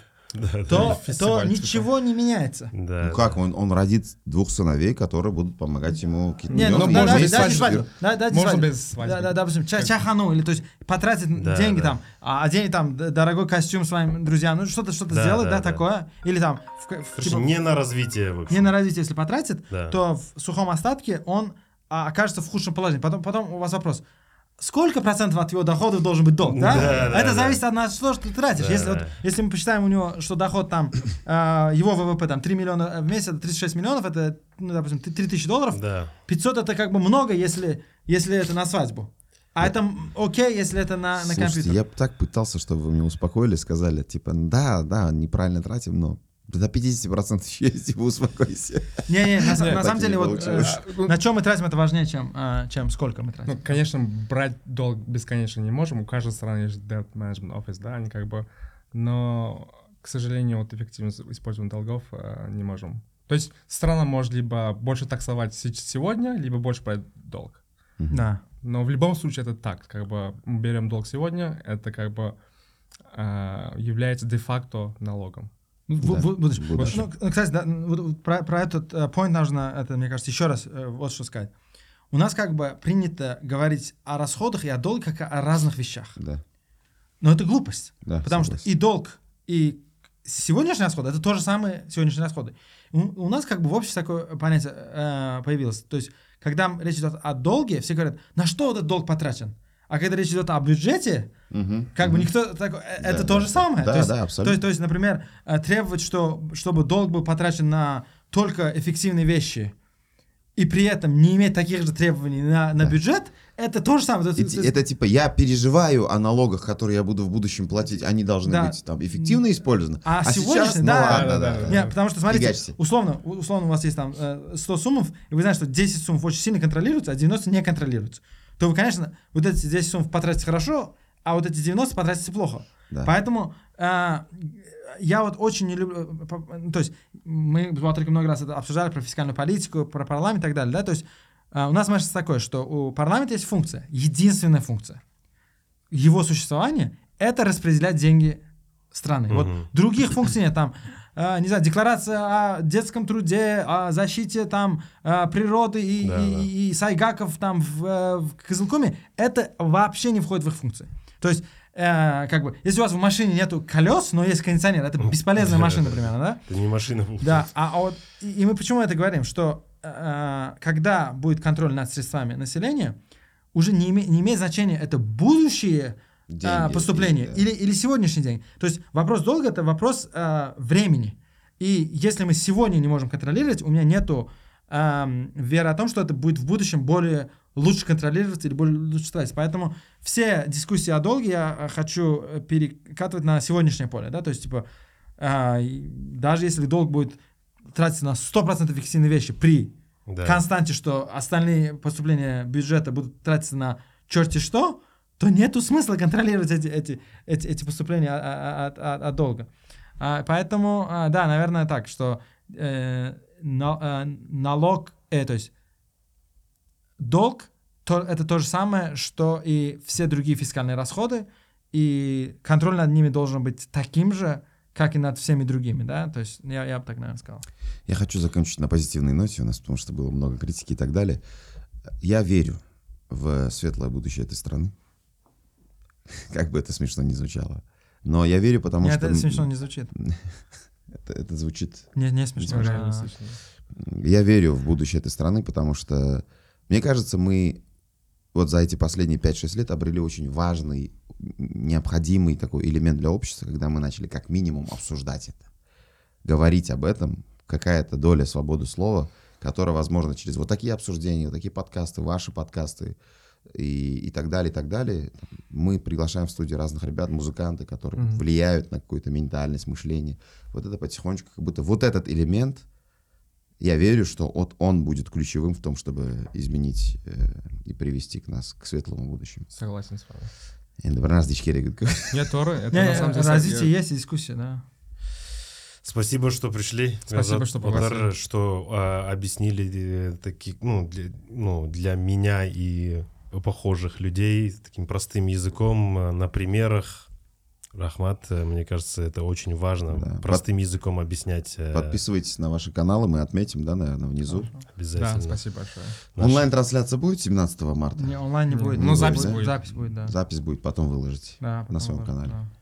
Speaker 3: То, то
Speaker 4: типа.
Speaker 3: ничего не меняется.
Speaker 1: Да,
Speaker 2: Ну как, он, он родит двух сыновей, которые будут помогать ему какие-то
Speaker 3: Не, ну,
Speaker 4: Ну, можно без свадьбы. Можно без свадьбы.
Speaker 3: Да, да, допустим, ча- чахану, или то есть потратить
Speaker 1: Да,
Speaker 3: деньги
Speaker 1: да.
Speaker 3: там, а оденет там д- дорогой костюм своим друзьям, ну что-то что-то
Speaker 1: Да,
Speaker 3: сделать, да,
Speaker 1: да, да.
Speaker 3: такое. Или там, типа,
Speaker 1: не на развитие,
Speaker 3: не на развитие, если потратит,
Speaker 1: Да.
Speaker 3: то в сухом остатке он а, окажется в худшем положении. Потом, потом у вас вопрос. Сколько процентов от его доходов должен быть долг, да?
Speaker 1: Да, да,
Speaker 3: Это
Speaker 1: да.
Speaker 3: зависит от нас, что ты тратишь.
Speaker 1: Да,
Speaker 3: если,
Speaker 1: да.
Speaker 3: вот, если мы посчитаем у него, что доход там, а, его ВВП там 3 миллиона в месяц, это 36 миллионов, это, ну, допустим, 3 тысячи долларов,
Speaker 1: Да.
Speaker 3: 500 это как бы много, если, если это на свадьбу. А это м, окей, если это на, на
Speaker 2: Слушайте,
Speaker 3: компьютер.
Speaker 2: я так пытался, чтобы вы меня успокоили, сказали, типа, да, да, неправильно тратим, но До 50% еще есть, типа, успокойся.
Speaker 3: Не-не, на, на самом деле, вот э,
Speaker 4: Ну,
Speaker 3: на чем мы тратим, это важнее, чем, а, чем сколько мы тратим.
Speaker 4: Ну, конечно, брать долг бесконечно не можем. У каждой страны есть debt management office, да, они как бы... Но, к сожалению, вот эффективно использование долгов э, не можем. То есть страна может либо больше таксовать се- сегодня, либо больше брать долг.
Speaker 3: Да.
Speaker 4: Но в любом случае это так, как бы мы берем долг сегодня, это как бы э, является де-факто налогом.
Speaker 3: В-
Speaker 2: Да,
Speaker 3: в- в будущем.
Speaker 2: в будущем.
Speaker 3: Ну, кстати, да, вот- вот про, про этот э, point нужно, это, мне кажется, еще раз э, вот что сказать. У нас как бы принято говорить о расходах и о долге как о разных вещах.
Speaker 2: Да,
Speaker 3: Но это глупость.
Speaker 2: да.
Speaker 3: Потому что
Speaker 2: согласен.
Speaker 3: и долг, и сегодняшние расходы это тоже самые сегодняшние расходы. У, у нас как бы в обществе такое понятие э, появилось. То есть, когда речь идет о долге, все говорят, на что этот долг потрачен? А когда речь идет о бюджете,
Speaker 2: Мгм,
Speaker 3: как бы
Speaker 2: мгм.
Speaker 3: никто такой, э,
Speaker 2: Да,
Speaker 3: это
Speaker 2: да,
Speaker 3: то же
Speaker 2: да.
Speaker 3: самое.
Speaker 2: Да,
Speaker 3: то есть,
Speaker 2: да,
Speaker 3: то
Speaker 2: абсолютно.
Speaker 3: есть, то есть, например, э, требовать, что, чтобы долг был потрачен на только эффективные вещи, и при этом не иметь таких же требований на, на
Speaker 2: Да.
Speaker 3: бюджет, это то же самое. То есть-
Speaker 2: ти- Это типа я переживаю о налогах, которые я буду в будущем платить, они должны
Speaker 3: Да.
Speaker 2: быть там эффективно использованы.
Speaker 3: А
Speaker 2: сейчас,
Speaker 3: сегодняшний,
Speaker 2: ну
Speaker 3: да,
Speaker 2: ладно,
Speaker 4: да,
Speaker 2: да,
Speaker 4: да,
Speaker 2: да.
Speaker 3: Нет, потому что, смотрите,
Speaker 2: Фигачьте.
Speaker 3: условно, условно у вас есть там э, 100 суммов, и вы знаете, что 10 сумм очень сильно контролируются, а 90 не контролируются. То вы, конечно, вот эти 10 сумм потратите хорошо, а вот эти 90 потратите плохо.
Speaker 2: Да.
Speaker 3: Поэтому э, я вот очень не люблю... э, ну, То есть мы с Батриком много раз это обсуждали про фискальную политику, про парламент и так далее, да, то есть э, у нас мысль такое, что у парламента есть функция, единственная функция. Его существование — это распределять деньги страны. Вот
Speaker 1: Мгм.
Speaker 3: других функций нет. Там, э, не знаю, декларация о детском труде, о защите там э, природы и,
Speaker 1: Да,
Speaker 3: и-
Speaker 1: да.
Speaker 3: и сайгаков там в, э, в Кызылкуме, это вообще не входит в их функции. То есть, э, как бы, если у вас в машине нету колес, но есть кондиционер, это бесполезная машина, примерно, да?
Speaker 1: Это не машина.
Speaker 3: Да, а, а вот и, и мы почему это говорим, что э, когда будет контроль над средствами населения, уже не, име- не имеет значения, это будущие а,
Speaker 2: Деньги,
Speaker 3: поступления
Speaker 2: деньги, да.
Speaker 3: или, или сегодняшний день. То есть вопрос долга это вопрос а, времени. И если мы сегодня не можем контролировать, у меня нету ам, веры о том, что это будет в будущем более лучше контролироваться или более лучше тратить. Поэтому все дискуссии о долге я а, хочу перекатывать на сегодняшнее поле. Да? То есть, типа, а, даже если долг будет тратиться на 100% эффективные вещи при
Speaker 1: Да.
Speaker 3: константе, что остальные поступления бюджета будут тратиться на черти что, то нету смысла контролировать эти, эти, эти, эти поступления а- а- от, от- от долга. А, поэтому, а, да, наверное, так, что э, на- э, налог, э, то есть долг, то, это то же самое, что и все другие фискальные расходы, и контроль над ними должен быть таким же, как и над всеми другими, да, то есть я, я бы так, наверное, сказал.
Speaker 2: Я хочу закончить на позитивной ноте у нас, потому что было много критики и так далее. Я верю в светлое будущее этой страны. Как бы это смешно ни звучало. Но я верю, потому
Speaker 3: Нет,
Speaker 2: что...
Speaker 3: это смешно не звучит.
Speaker 2: Это, это звучит...
Speaker 3: Не, не смешно. Да.
Speaker 4: реалистично.
Speaker 2: Я верю в будущее этой страны, потому что, мне кажется, мы вот за эти последние 5-6 лет обрели очень важный, необходимый такой элемент для общества, когда мы начали как минимум обсуждать это. Говорить об этом, какая-то доля свободы слова, которая возможно через вот такие обсуждения, вот такие подкасты, ваши подкасты и, и так далее, и так далее. Мы приглашаем в студию разных ребят, музыканты, которые
Speaker 4: Мгм.
Speaker 2: влияют на какую-то ментальность, мышление. Вот это потихонечку, как будто вот этот элемент, я верю, что вот он будет ключевым в том, чтобы изменить э, и привести к нас к светлому будущему.
Speaker 4: Согласен с вами. Нет, Торы, это на самом деле...
Speaker 3: развитие есть, и дискуссия, да.
Speaker 1: Спасибо, что пришли.
Speaker 4: Спасибо,
Speaker 1: Назад
Speaker 4: что пригласили.
Speaker 1: что а, объяснили э, такие, ну для, ну, для меня и похожих людей таким простым языком э, на примерах. Рахмат, э, мне кажется, это очень важно.
Speaker 2: Да.
Speaker 1: Простым языком объяснять э,
Speaker 2: Подписывайтесь на ваши каналы, мы отметим, да, наверное, внизу.
Speaker 1: обязательно.
Speaker 4: Да, спасибо большое.
Speaker 1: Наш-
Speaker 2: Онлайн-трансляция будет 17 марта?
Speaker 3: Не, онлайн не
Speaker 4: Не,
Speaker 3: будет.
Speaker 4: ну,
Speaker 3: не
Speaker 2: запись
Speaker 3: будет.
Speaker 4: будет.
Speaker 3: Запись будет, да.
Speaker 2: Запись будет, потом выложите.
Speaker 3: Да,
Speaker 2: на
Speaker 3: потом
Speaker 2: своем
Speaker 3: выложим,
Speaker 2: канале.
Speaker 3: да.